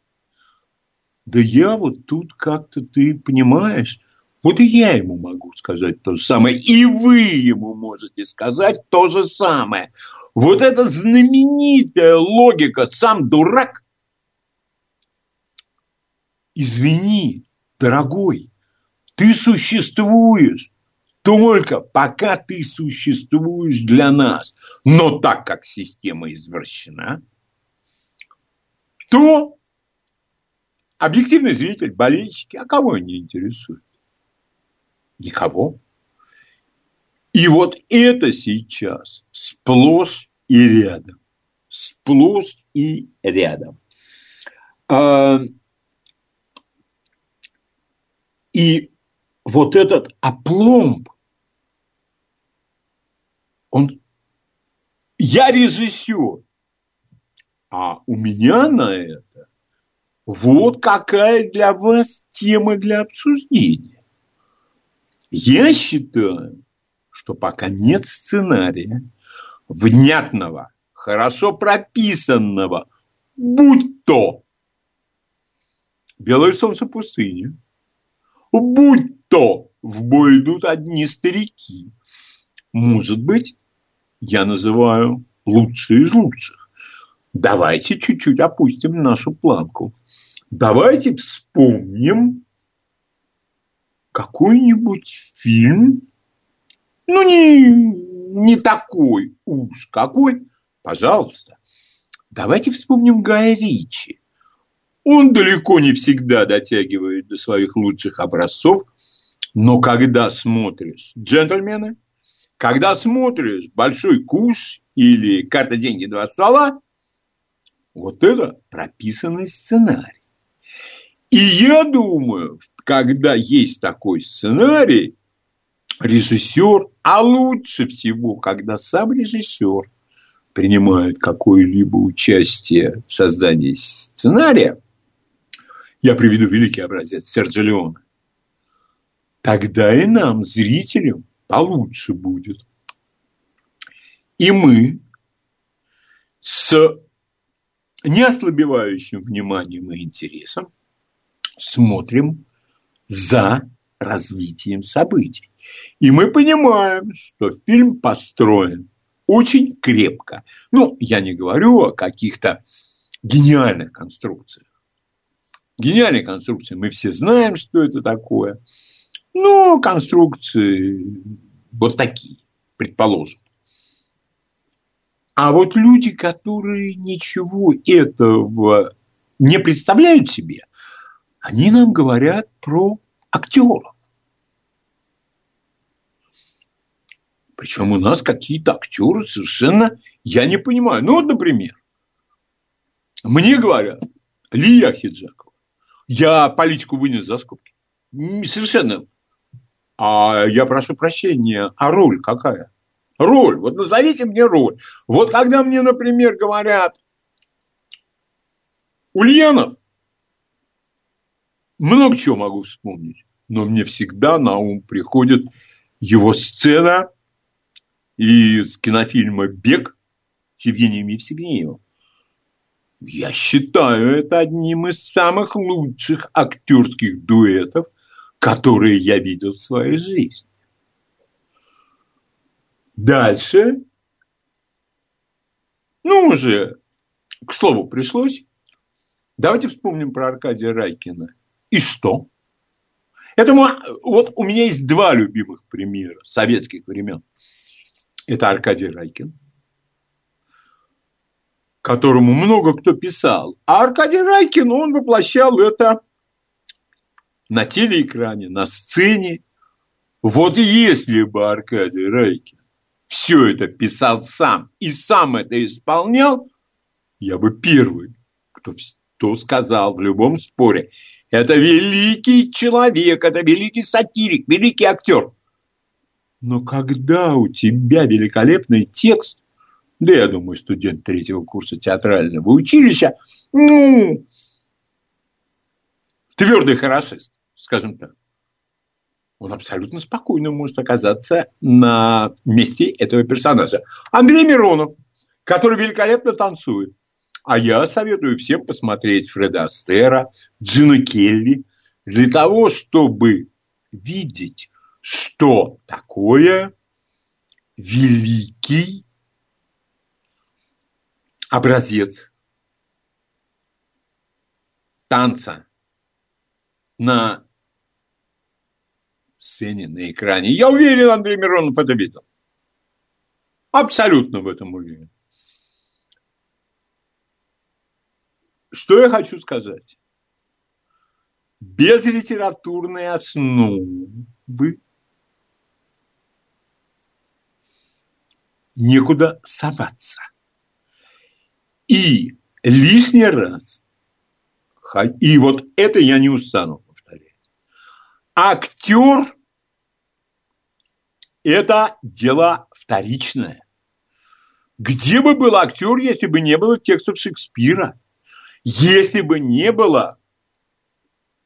Да я вот тут как-то, ты понимаешь, вот и я ему могу сказать то же самое, и вы ему можете сказать то же самое. Вот эта знаменитая логика «сам дурак», извини, дорогой, ты существуешь только пока ты существуешь для нас. Но так как система извращена, то объективный зритель, болельщики, а кого они интересуют? Никого. И вот это сейчас сплошь и рядом. Сплошь и рядом. А, и вот этот опломб он, я режиссер, а у меня на это вот какая для вас тема для обсуждения. Я считаю, что пока нет сценария, внятного, хорошо прописанного, будь то «Белое солнце пустыни», будь то «В бой идут одни старики», может быть, я называю лучшие из лучших. Давайте чуть-чуть опустим нашу планку. Давайте вспомним какой-нибудь фильм, ну, не, не такой уж какой, пожалуйста. Давайте вспомним Гая Ричи. Он далеко не всегда дотягивает до своих лучших образцов, но когда смотришь «Джентльмены», когда смотришь большой куш или карта деньги два стола, вот это прописанный сценарий. И я думаю, когда есть такой сценарий, режиссер, а лучше всего, когда сам режиссер принимает какое-либо участие в создании сценария, я приведу великий образец Серджо Леона, тогда и нам, зрителям, получше будет. И мы с неослабевающим вниманием и интересом смотрим за развитием событий. И мы понимаем, что фильм построен очень крепко. Ну, я не говорю о каких-то гениальных конструкциях. Гениальные конструкции, мы все знаем, что это такое. Но конструкции вот такие, предположим. А вот люди, которые ничего этого не представляют себе, они нам говорят про актеров. Причем у нас какие-то актеры совершенно, я не понимаю. Ну, вот, например, мне говорят, Лия Хиджакова, я политику вынес за скобки. Совершенно. А я прошу прощения, а роль какая? Роль. Вот назовите мне роль. Вот когда мне, например, говорят, Ульянов, много чего могу вспомнить, но мне всегда на ум приходит его сцена из кинофильма «Бег» с Евгением Евсегнеевым. Я считаю это одним из самых лучших актерских дуэтов, которые я видел в своей жизни. Дальше, ну уже к слову пришлось, давайте вспомним про Аркадия Райкина. И что? Это вот у меня есть два любимых примера советских времен. Это Аркадий Райкин, которому много кто писал. А Аркадий Райкин, он воплощал это на телеэкране, на сцене. Вот если бы Аркадий Райкин все это писал сам и сам это исполнял, я бы первый, кто, кто сказал в любом споре, это великий человек, это великий сатирик, великий актер. Но когда у тебя великолепный текст, да я думаю, студент третьего курса театрального училища, ну, твердый хорошист, скажем так, он абсолютно спокойно может оказаться на месте этого персонажа. Андрей Миронов, который великолепно танцует. А я советую всем посмотреть Фреда Астера, Джина Келли, для того, чтобы видеть, что такое великий образец танца на сцене, на экране. Я уверен, Андрей Миронов это видел. Абсолютно в этом уверен. Что я хочу сказать? Без литературной основы некуда соваться. И лишний раз, и вот это я не устану повторять, актер – это дело вторичное. Где бы был актер, если бы не было текстов Шекспира? Если бы не было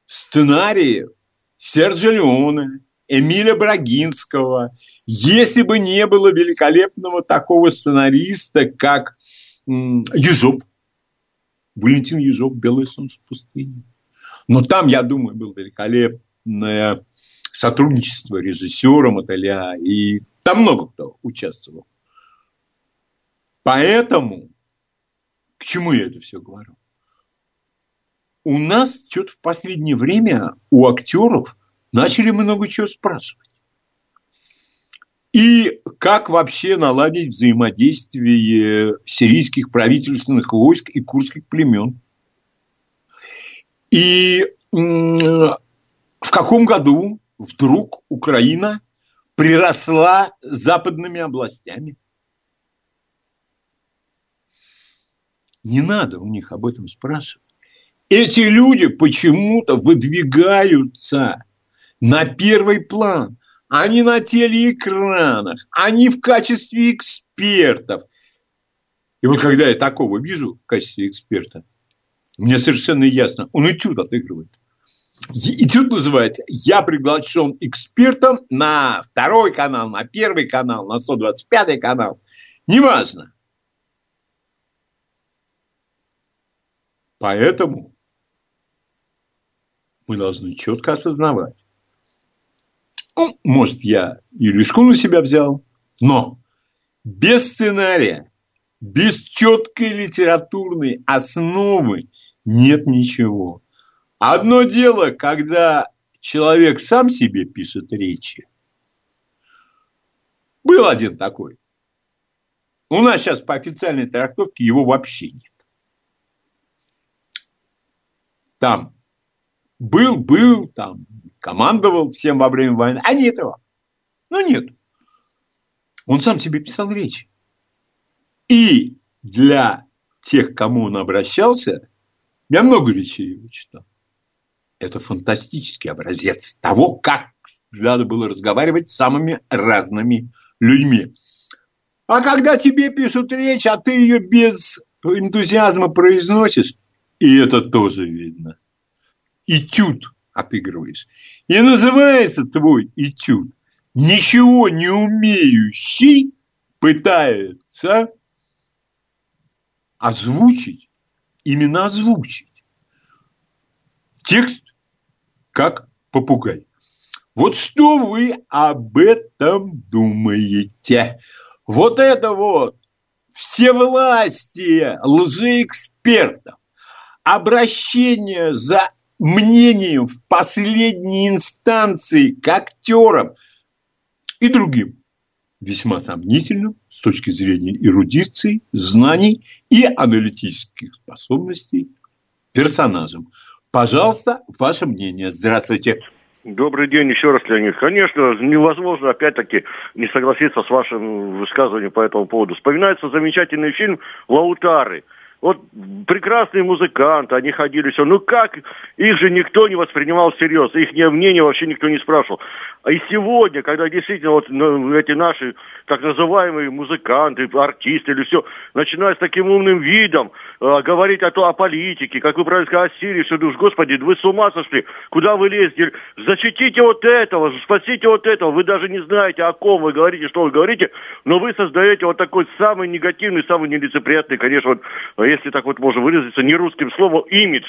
сценариев Серджа Леоне, Эмиля Брагинского, если бы не было великолепного такого сценариста, как Ежов, Валентин Ежов, «Белое солнце пустыни». Но там, я думаю, было великолепное сотрудничество режиссера Мотыля, и там много кто участвовал. Поэтому, к чему я это все говорю? У нас что-то в последнее время у актеров начали много чего спрашивать. И как вообще наладить взаимодействие сирийских правительственных войск и курских племен. И в каком году вдруг Украина приросла западными областями. Не надо у них об этом спрашивать. Эти люди почему-то выдвигаются на первый план. Они на телеэкранах, они в качестве экспертов. И вот когда я такого вижу в качестве эксперта, мне совершенно ясно, он этюд отыгрывает. Этюд называется «Я приглашен экспертом на второй канал, на первый канал, на 125 канал». Неважно. Поэтому мы должны четко осознавать. Ну, может, я и риску на себя взял, но без сценария, без четкой литературной основы нет ничего. Одно дело, когда человек сам себе пишет речи. Был один такой. У нас сейчас по официальной трактовке его вообще нет. Там был, был, там командовал всем во время войны, а нет его. Ну, нет. Он сам себе писал речи. И для тех, к кому он обращался, я много речей его читал. Это фантастический образец того, как надо было разговаривать с самыми разными людьми. А когда тебе пишут речь, а ты ее без энтузиазма произносишь, и это тоже видно. Этюд отыгрываешь. И называется твой этюд «Ничего не умеющий пытается озвучить, именно озвучить текст как попугай. Вот что вы об этом думаете? Вот это вот все власти лжеэкспертов, обращение за мнением в последней инстанции к актерам и другим весьма сомнительным с точки зрения эрудиции, знаний и аналитических способностей персонажам. Пожалуйста, ваше мнение. Здравствуйте. Добрый день еще раз, Леонид. Конечно, невозможно опять-таки не согласиться с вашим высказыванием по этому поводу. Вспоминается замечательный фильм «Лаутары». Вот прекрасные музыканты, они ходили все. Ну как? Их же никто не воспринимал всерьез. Их мнение вообще никто не спрашивал. А и сегодня, когда действительно вот ну, эти наши так называемые музыканты, артисты или все, начинают с таким умным видом э, говорить о, то, о политике, как вы правильно сказали, о Сирии, что думаешь, господи, вы с ума сошли, куда вы лезете? Защитите вот этого, спасите вот этого. Вы даже не знаете, о ком вы говорите, что вы говорите, но вы создаете вот такой самый негативный, самый нелицеприятный, конечно, вот если так вот можно выразиться, не русским словом, имидж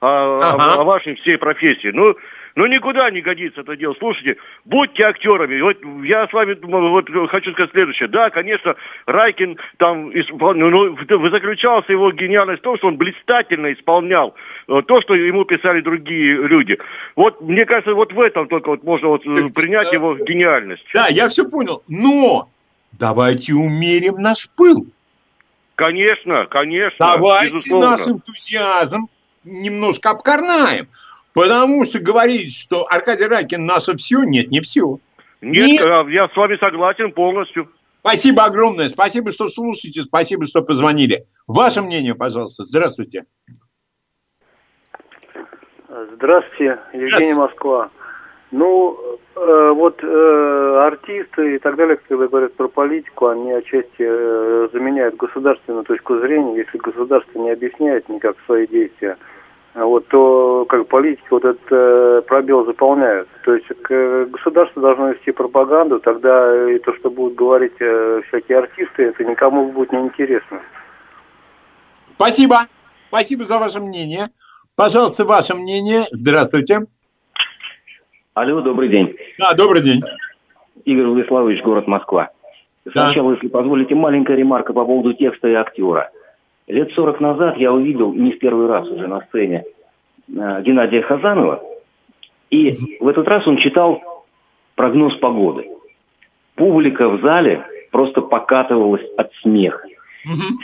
о, ага. о, о вашей всей профессии. Ну, ну, никуда не годится это дело. Слушайте, будьте актерами. Вот я с вами вот, хочу сказать следующее. Да, конечно, Райкин там исполнял, ну, заключался его гениальность в том, что он блистательно исполнял э, то, что ему писали другие люди. Вот, мне кажется, вот в этом только вот можно вот так, принять да, его гениальность. Да, я все понял. Но давайте умерим наш пыл. Конечно, конечно. Давайте безусловно. наш энтузиазм немножко обкорнаем. Потому что говорить, что Аркадий Ракин наше все, нет, не все. Нет, нет, а, я с вами согласен полностью. Спасибо огромное. Спасибо, что слушаете. Спасибо, что позвонили. Ваше мнение, пожалуйста. Здравствуйте. Здравствуйте, Евгений Москва. Ну, э, вот э, артисты и так далее, когда говорят про политику, они отчасти э, заменяют государственную точку зрения. Если государство не объясняет никак свои действия, вот, то как политики вот этот э, пробел заполняют. То есть э, государство должно вести пропаганду, тогда и то, что будут говорить э, всякие артисты, это никому будет не интересно. Спасибо. Спасибо за ваше мнение. Пожалуйста, ваше мнение. Здравствуйте. Алло, добрый день. Да, добрый день. Игорь Владиславович, город Москва. Да. Сначала, если позволите, маленькая ремарка по поводу текста и актера. Лет 40 назад я увидел, не в первый раз уже на сцене, э, Геннадия Хазанова. И в этот раз он читал прогноз погоды. Публика в зале просто покатывалась от смеха.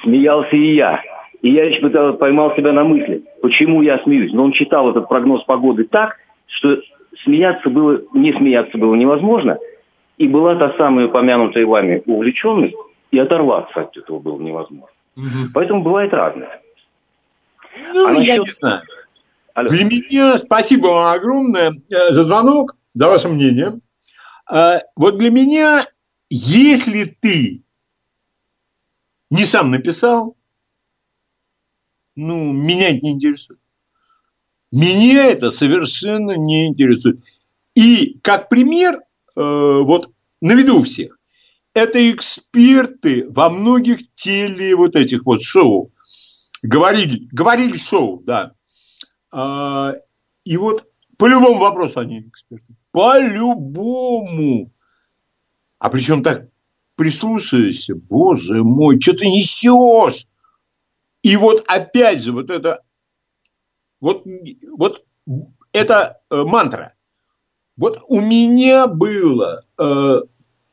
Смеялся и я. И я еще поймал себя на мысли, почему я смеюсь. Но он читал этот прогноз погоды так, что смеяться было, не смеяться было невозможно. И была та самая упомянутая вами увлеченность, и оторваться от этого было невозможно. Угу. Поэтому бывает разное. Ну, а я насчет... не знаю. Алло. Для меня спасибо вам огромное э, за звонок, за ваше мнение. А, вот для меня, если ты не сам написал, ну, меня это не интересует. Меня это совершенно не интересует. И как пример, э, вот на виду у всех, это эксперты во многих теле вот этих вот шоу. Говорили, говорили шоу, да. А, и вот по любому вопросу они эксперты. По любому. А причем так прислушаешься, боже мой, что ты несешь? И вот опять же, вот это, вот, вот это э, мантра. Вот у меня было, э,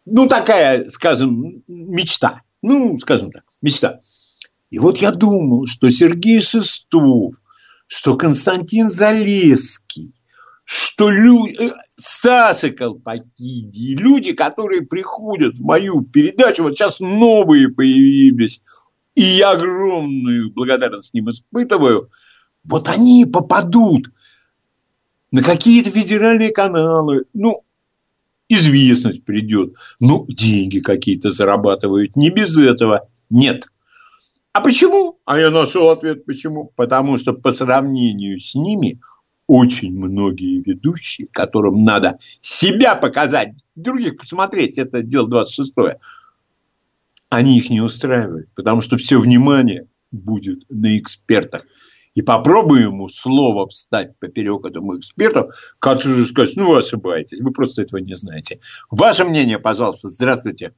ну, такая, скажем, мечта. Ну, скажем так, мечта. И вот я думал, что Сергей Шестов, что Константин Залеский, что люди, э, Саша Колпакиди, люди, которые приходят в мою передачу, вот сейчас новые появились, и я огромную благодарность им испытываю, вот они попадут на какие-то федеральные каналы, ну, известность придет, ну, деньги какие-то зарабатывают, не без этого, нет. А почему? А я нашел ответ, почему. Потому что по сравнению с ними – очень многие ведущие, которым надо себя показать, других посмотреть, это дело 26-е, они их не устраивают, потому что все внимание будет на экспертах. И попробуй ему слово встать поперек этому эксперту, который скажет, ну вы ошибаетесь, вы просто этого не знаете. Ваше мнение, пожалуйста, здравствуйте.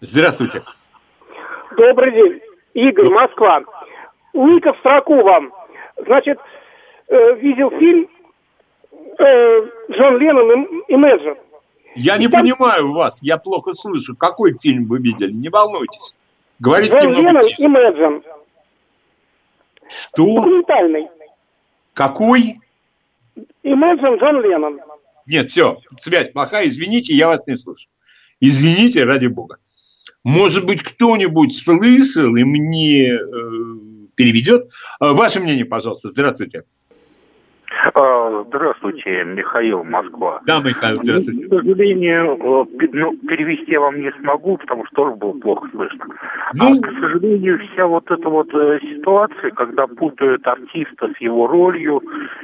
Здравствуйте. Добрый день. Игорь, Москва. Ника в строку вам. Значит, э, видел фильм э, Джон Леннон и Imagine. Я не там... понимаю вас, я плохо слышу. Какой фильм вы видели? Не волнуйтесь. Говорите Джон немного Леннон тише. Imagine. Что? Документальный. Какой? Imagine Джон Леннон. Нет, все, связь плохая, извините, я вас не слышу. Извините, ради бога. Может быть, кто-нибудь слышал и мне э, переведет. А, ваше мнение, пожалуйста. Здравствуйте. А, здравствуйте, Михаил, Москва. Да, Михаил, здравствуйте. К сожалению, ну, перевести я вам не смогу, потому что тоже было плохо слышно. Ну... А, к сожалению, вся вот эта вот э, ситуация, когда путают артиста с его ролью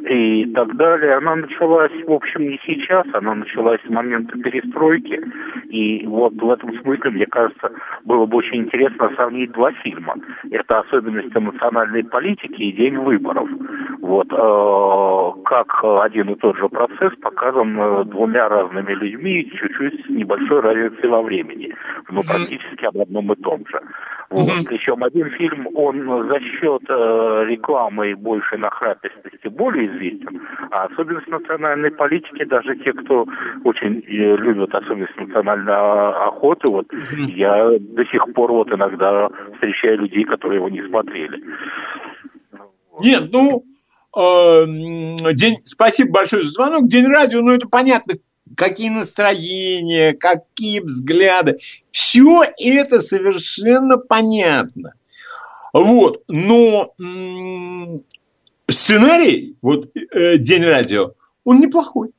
и так далее, она началась, в общем, не сейчас, она началась с момента перестройки. И вот в этом смысле, мне кажется, было бы очень интересно сравнить два фильма. Это особенности национальной политики и День выборов. Вот э, как один и тот же процесс показан э, двумя разными людьми, чуть-чуть с небольшой разницей во времени, но практически об одном и том же. Вот. Причем один фильм, он за счет э, рекламы и большей нахрапистости более известен, а особенность национальной политики, даже те, кто очень э, любят особенность национальной охоты, вот я до сих пор вот иногда встречаю людей, которые его не смотрели. Нет, ну, Эм, день, спасибо большое за звонок. День радио, ну это понятно, какие настроения, какие взгляды. Все это совершенно понятно. Вот, но сценарий, вот э, День радио, он неплохой.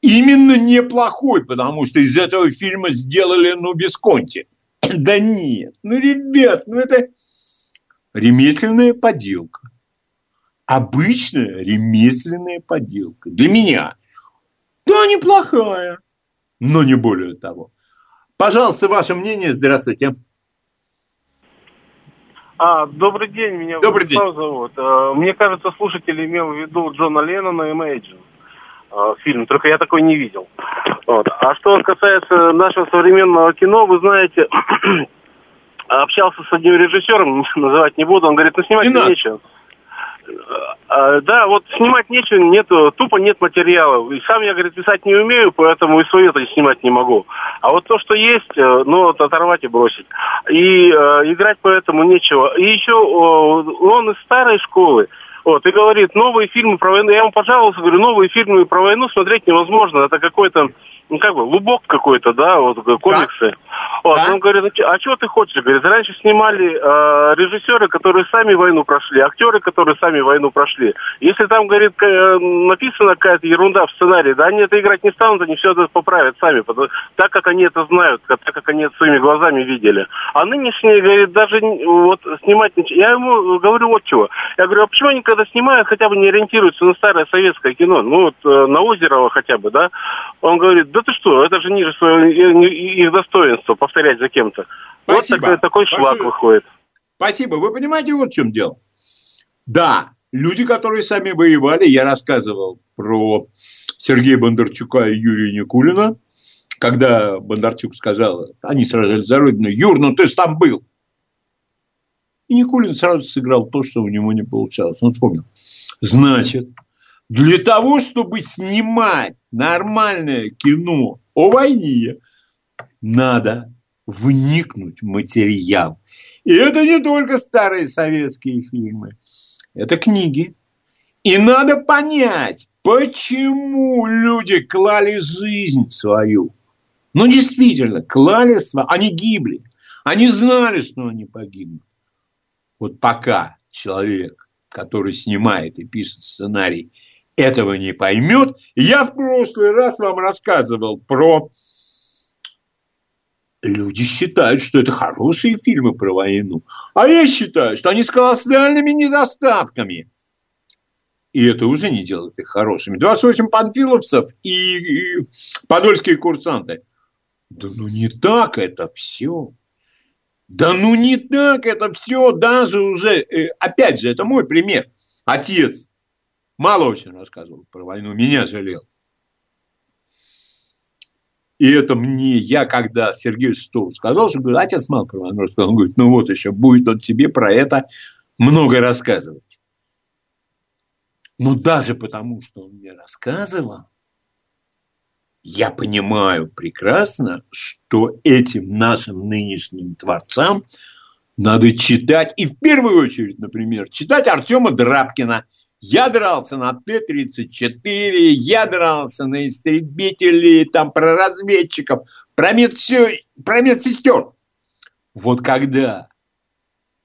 Именно неплохой, потому что из этого фильма сделали, ну, Бесконти. (clears throat) Да нет, ну, ребят, ну это ремесленная поделка обычная ремесленная поделка. Для меня. Да, неплохая, но не более того. Пожалуйста, ваше мнение. Здравствуйте. А, добрый день, меня добрый Владислав день. зовут. А, мне кажется, слушатель имел в виду Джона Леннона и Imagine а, фильм, только я такой не видел. Вот. А что касается нашего современного кино, вы знаете, (clears throat) общался с одним режиссером, (laughs) называть не буду, он говорит, ну снимать не нечего. А, да, вот снимать нечего, нету, тупо нет материала. И сам я, говорит, писать не умею, поэтому и свое это снимать не могу. А вот то, что есть, э, ну, вот оторвать и бросить. И э, играть поэтому нечего. И еще э, он из старой школы. Вот, и говорит, новые фильмы про войну. Я ему пожаловался, говорю, новые фильмы про войну смотреть невозможно. Это какой-то ну, как бы, лубок какой-то, да, вот комиксы. Да. Вот, да. Он говорит, а что ты хочешь? Говорит, раньше снимали э, режиссеры, которые сами войну прошли, актеры, которые сами войну прошли. Если там, говорит, написана какая-то ерунда в сценарии, да, они это играть не станут, они все это поправят сами, потому, так как они это знают, так как они это своими глазами видели. А нынешние, говорит, даже вот снимать ничего. Я ему говорю вот чего. Я говорю, а почему они когда снимают, хотя бы не ориентируются на старое советское кино, ну вот э, на Озерово хотя бы, да? Он говорит, да ты что, это же ниже своего их достоинства повторять за кем-то. Вот такой, такой шлак выходит. Спасибо. Вы понимаете, вот в чем дело. Да, люди, которые сами воевали, я рассказывал про Сергея Бондарчука и Юрия Никулина, когда Бондарчук сказал, они сражались за Родину, Юр, ну ты же там был. И Никулин сразу сыграл то, что у него не получалось. Он вспомнил. Значит, для того, чтобы снимать нормальное кино о войне, надо вникнуть в материал. И это не только старые советские фильмы, это книги. И надо понять, почему люди клали жизнь свою. Ну, действительно, клали свою, они гибли. Они знали, что они погибнут. Вот пока человек, который снимает и пишет сценарий, этого не поймет. Я в прошлый раз вам рассказывал про... Люди считают, что это хорошие фильмы про войну. А я считаю, что они с колоссальными недостатками. И это уже не делает их хорошими. 28 панфиловцев и, и подольские курсанты. Да ну не так это все. Да ну не так это все, даже уже, э, опять же, это мой пример. Отец мало очень рассказывал про войну, меня жалел. И это мне, я когда Сергей Шестов сказал, что говорит, отец мало про войну рассказал, он говорит, ну вот еще будет он тебе про это много рассказывать. Но даже потому, что он мне рассказывал, я понимаю прекрасно, что этим нашим нынешним творцам надо читать, и в первую очередь, например, читать Артема Драбкина. Я дрался на Т-34, я дрался на истребителей, там, про разведчиков, про, медсё... про медсестер. Вот когда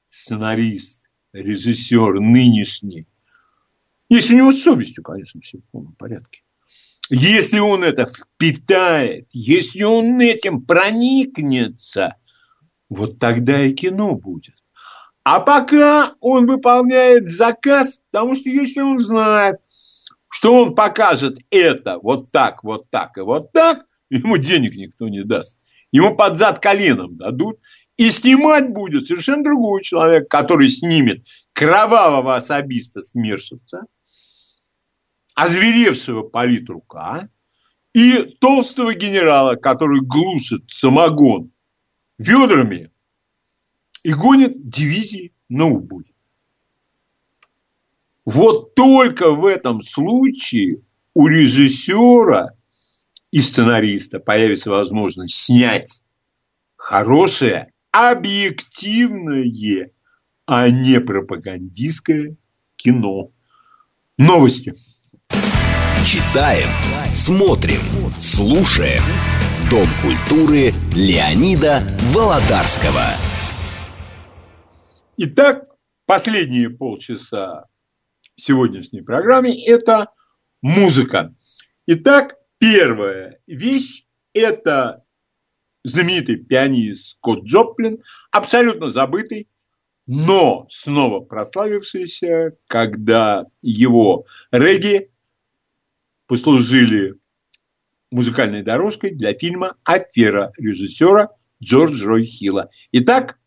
сценарист, режиссер нынешний, если у него с совестью, конечно, все в полном порядке, если он это впитает, если он этим проникнется, вот тогда и кино будет. А пока он выполняет заказ, потому что если он знает, что он покажет это вот так, вот так и вот так, ему денег никто не даст. Ему под зад коленом дадут. И снимать будет совершенно другой человек, который снимет кровавого особиста Смершевца, озверевшего политрука и толстого генерала, который глушит самогон ведрами и гонит дивизии на убой. Вот только в этом случае у режиссера и сценариста появится возможность снять хорошее, объективное, а не пропагандистское кино. Новости. Читаем, смотрим, слушаем. Дом культуры Леонида Володарского. Итак, последние полчаса сегодняшней программе – это музыка. Итак, первая вещь – это знаменитый пианист Скотт Джоплин, абсолютно забытый, но снова прославившийся, когда его регги послужили музыкальной дорожкой для фильма «Афера» режиссера Джордж Рой Хилла. Итак,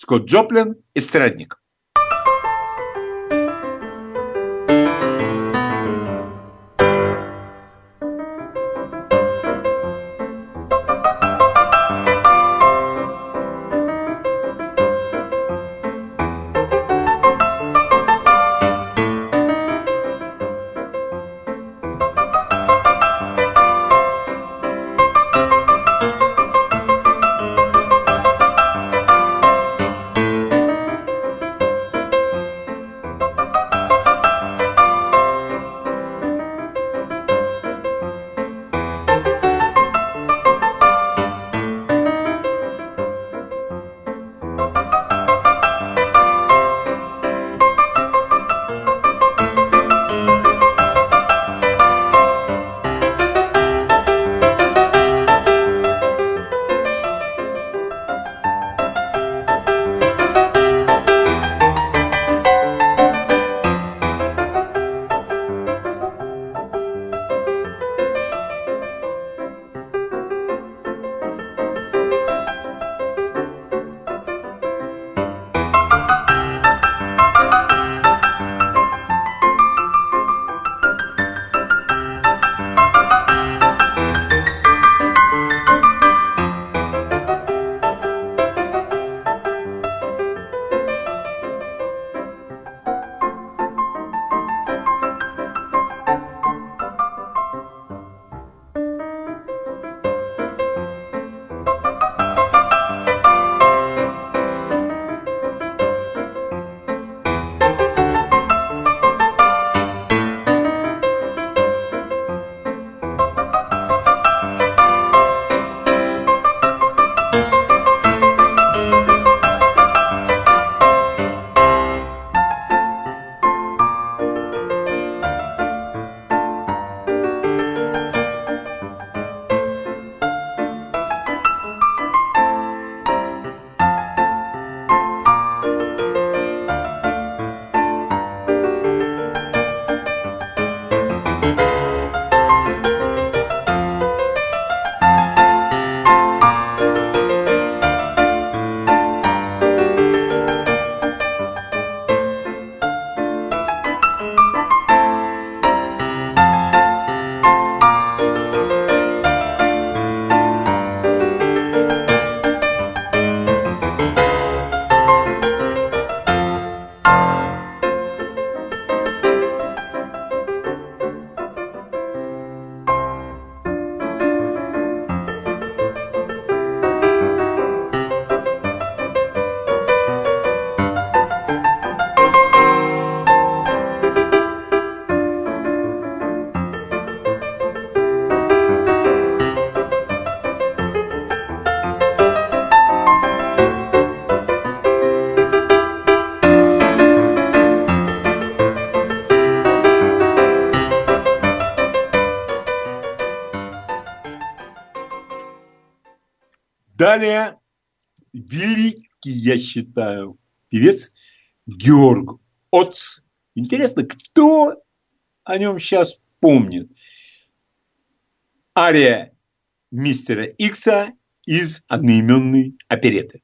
Скотт Джоплин «Эстрадник». Далее, великий, я считаю, певец Георг Оц. Интересно, кто о нем сейчас помнит? Ария мистера Икса из одноименной опереты.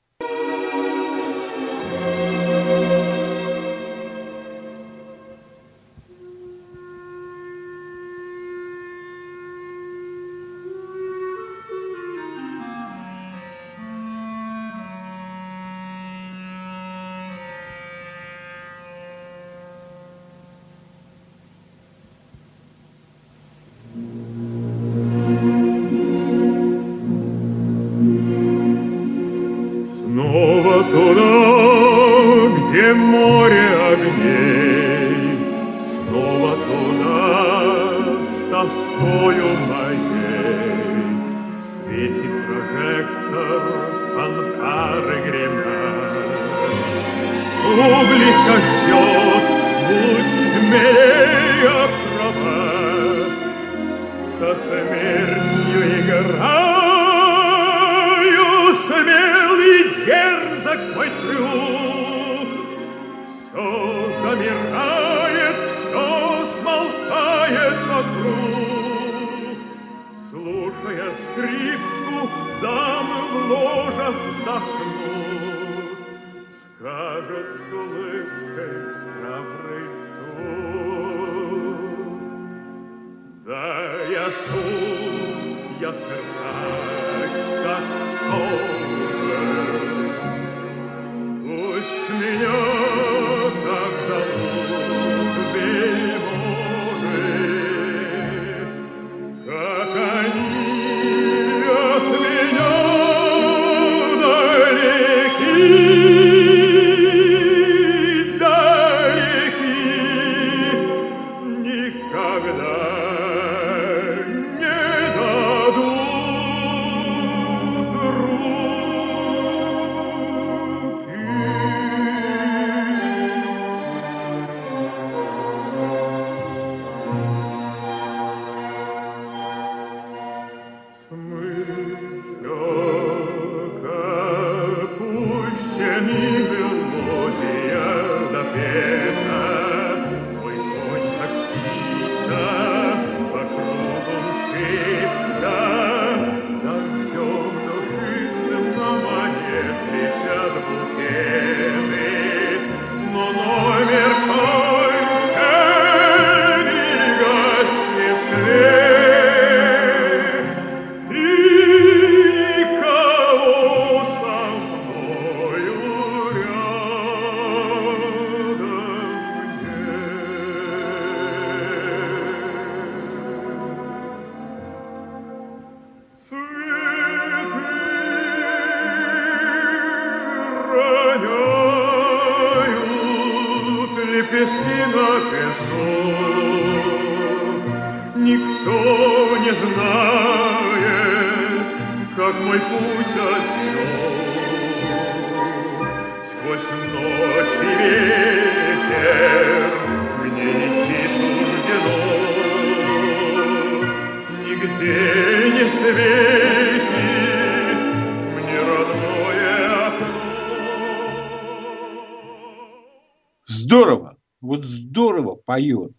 Поет.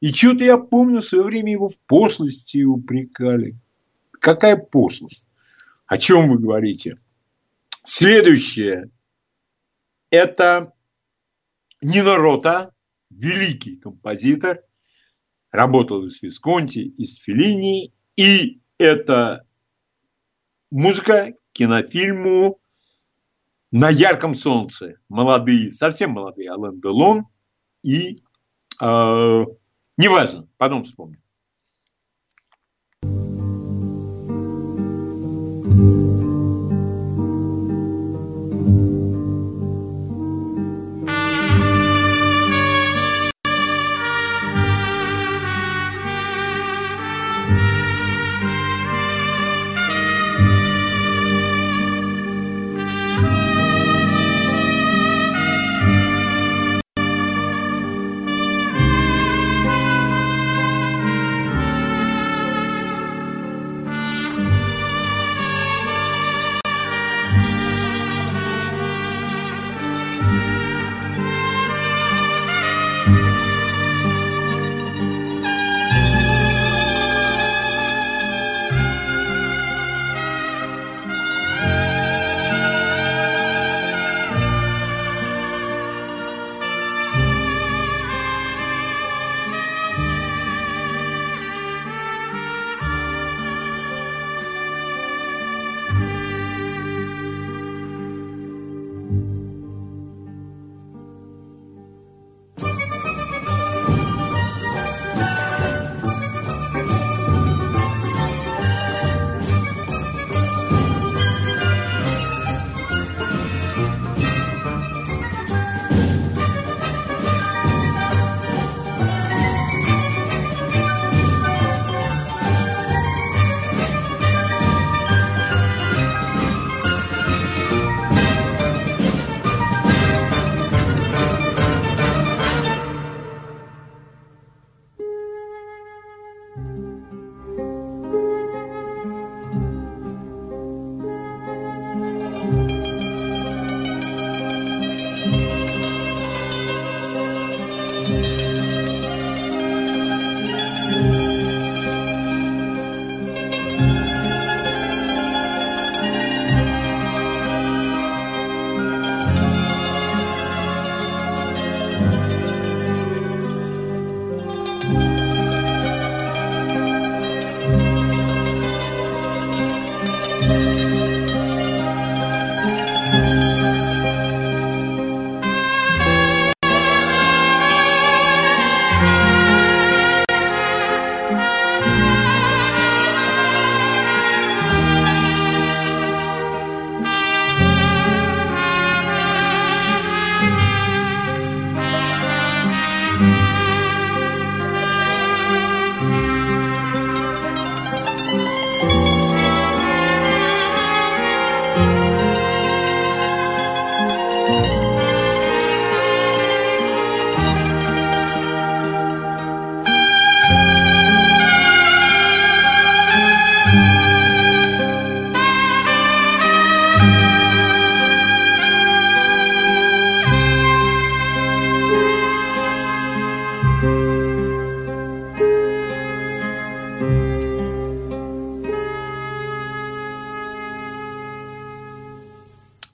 И что-то я помню, в свое время его в пошлости упрекали. Какая пошлость? О чем вы говорите? Следующее. Это Нино Рота, великий композитор, работал с Висконти, и с Феллини, и это музыка кинофильму «На ярком солнце». Молодые, совсем молодые Ален Делон и неважно, потом вспомню.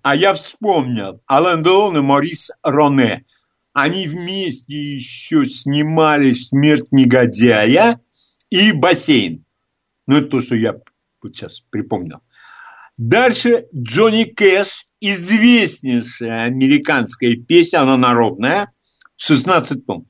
А я вспомнил, Ален Делон и Морис Роне. Они вместе еще снимали «Смерть негодяя» и «Бассейн». Ну, это то, что я вот сейчас припомнил. Дальше Джонни Кэш, известнейшая американская песня, она народная, 16 тонн.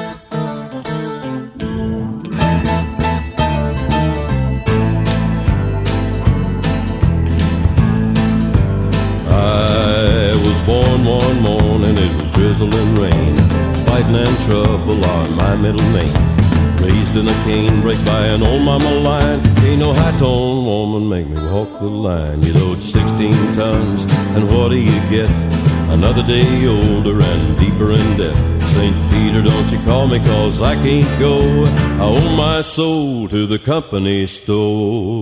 Middle name. Raised in a cane break by an old mama line. Ain't no high tone woman make me walk the line. You load 16 tons, and what do you get? Another day older and deeper in debt. St. Peter, don't you call me, cause I can't go. I owe my soul to the company store.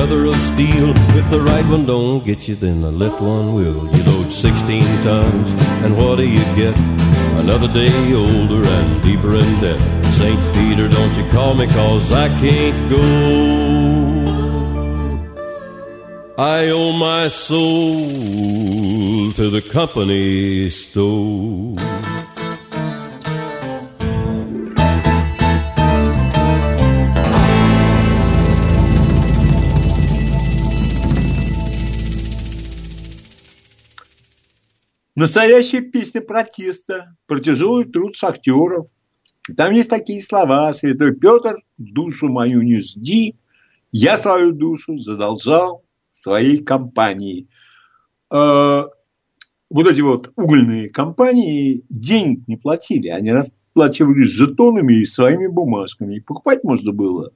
Other of steel. If the right one don't get you, then the left one will. You load 16 tons, and what do you get? Another day older and deeper in debt. St. Peter, don't you call me, cause I can't go. I owe my soul to the company store. Настоящая песня протеста про тяжелый труд шахтеров. Там есть такие слова. Святой Петр, душу мою не жди, я свою душу задолжал своей компании. Э, Вот эти вот угольные компании денег не платили. Они расплачивались жетонами и своими бумажками. И покупать можно было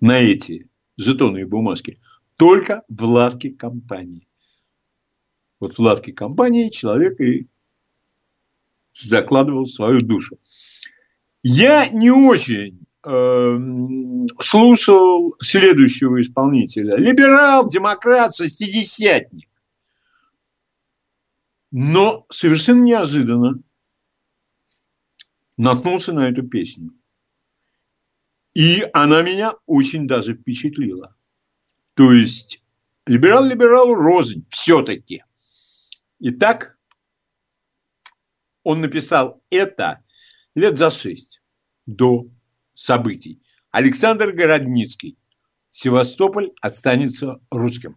на эти жетоны и бумажки только в лавке компании. Вот в лавке компании человек и закладывал свою душу. Я не очень э, слушал следующего исполнителя. Либерал, демократ, шестидесятник. Но совершенно неожиданно наткнулся на эту песню. И она меня очень даже впечатлила. То есть, либерал либералу рознь все-таки. Итак, он написал это лет за шесть до событий. Александр Городницкий. Севастополь останется русским.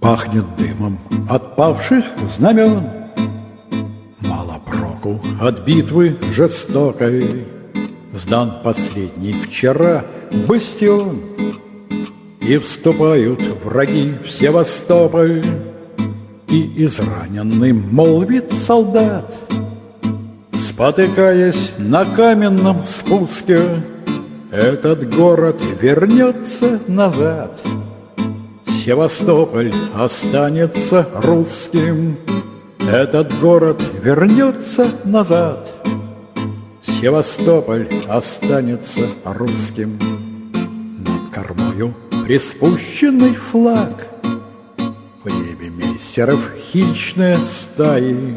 Пахнет дымом от павших знамен, Мало проку от битвы жестокой. Сдан последний вчера бастион, И вступают враги в Севастополь, И израненный молвит солдат, Спотыкаясь на каменном спуске, Этот город вернется назад — Севастополь останется русским, Этот город вернется назад. Севастополь останется русским. спиною приспущенный флаг. В небе мессеров хищные стаи,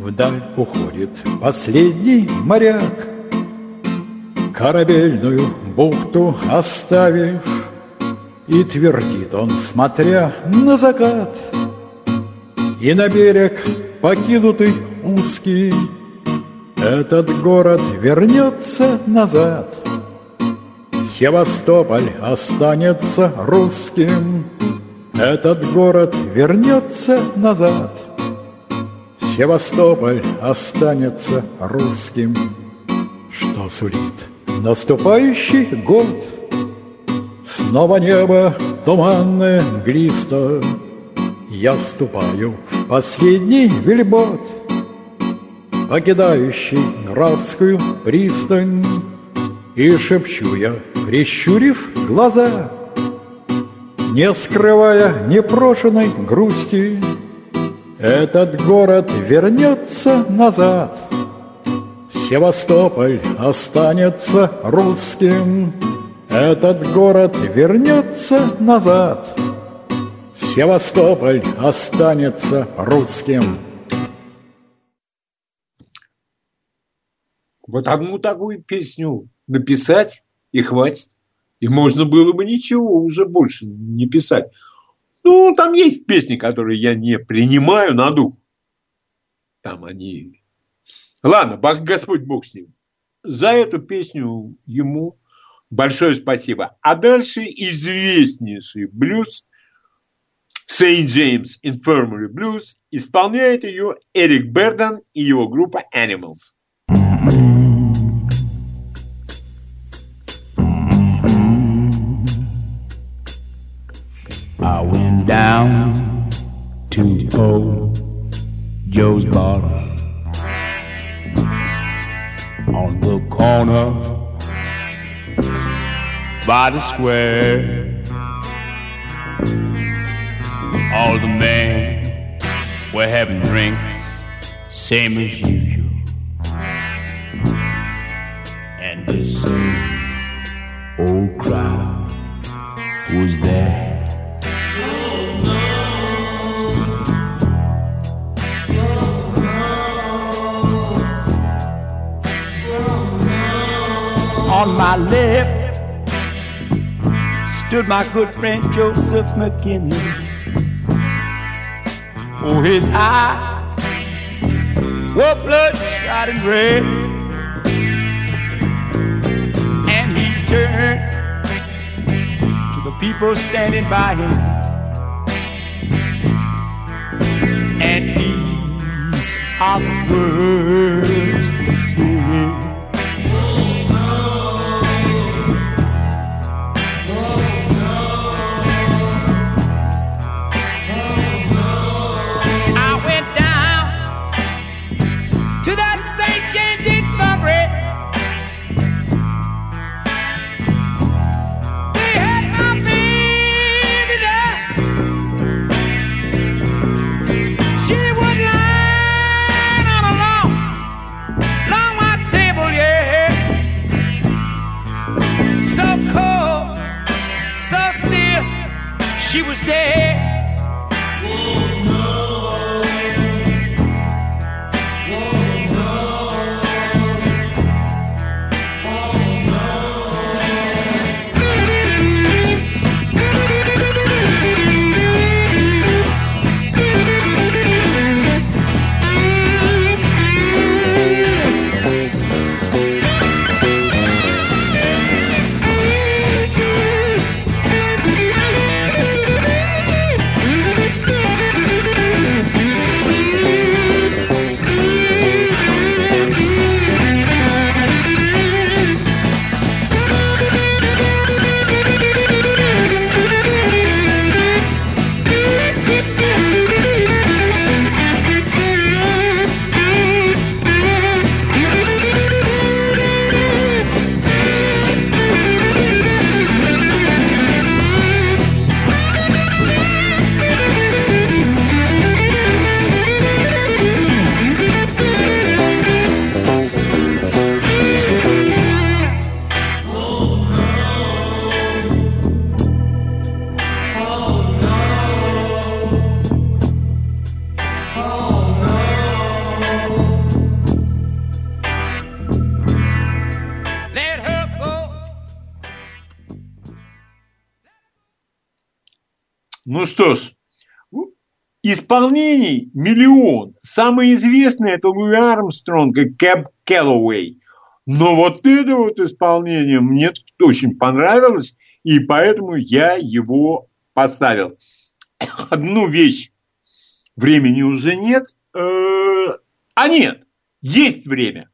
Вдаль уходит последний моряк. Корабельную бухту оставив, И твердит он, смотря на закат, И на берег покинутый узкий, Этот город вернется назад. Севастополь останется русским, Этот город вернется назад. Севастополь останется русским. Что сулит наступающий год? Снова небо туманное глисто, Я ступаю в последний вельбот, Покидающий Графскую пристань, И шепчу я, прищурив глаза, Не скрывая непрошенной грусти, Этот город вернется назад. Севастополь останется русским, Этот город вернется назад. Севастополь останется русским. Вот одну такую песню написать и хватит. И можно было бы ничего уже больше не писать. Ну, там есть песни, которые я не принимаю на дух. Там они... Ладно, Господь Бог с ним. За эту песню ему большое спасибо. А дальше известнейший блюз St. James Infirmary Blues исполняет ее Эрик Бердан и его группа Animals. Down to old Joe's bar on the corner by the square. All the men were having drinks, same as usual. And the same old crowd was there. On my left stood my good friend Joseph McKinley. Oh, his eyes were bloodshot and red. And he turned to the people standing by him. And are the исполнений миллион. Самый известный это Луи Армстронг и Кэб Келлоуэй. Но вот это вот исполнение мне очень понравилось, и поэтому я его поставил. (coughs) Одну вещь времени уже нет. Э, а нет, есть время.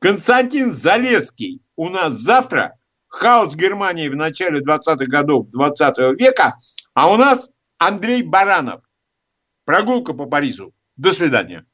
Константин Залеский у нас завтра. Хаос Германии в начале 20-х годов 20 века. А у нас Андрей Баранов. Прогулка по Парижу. До свидания.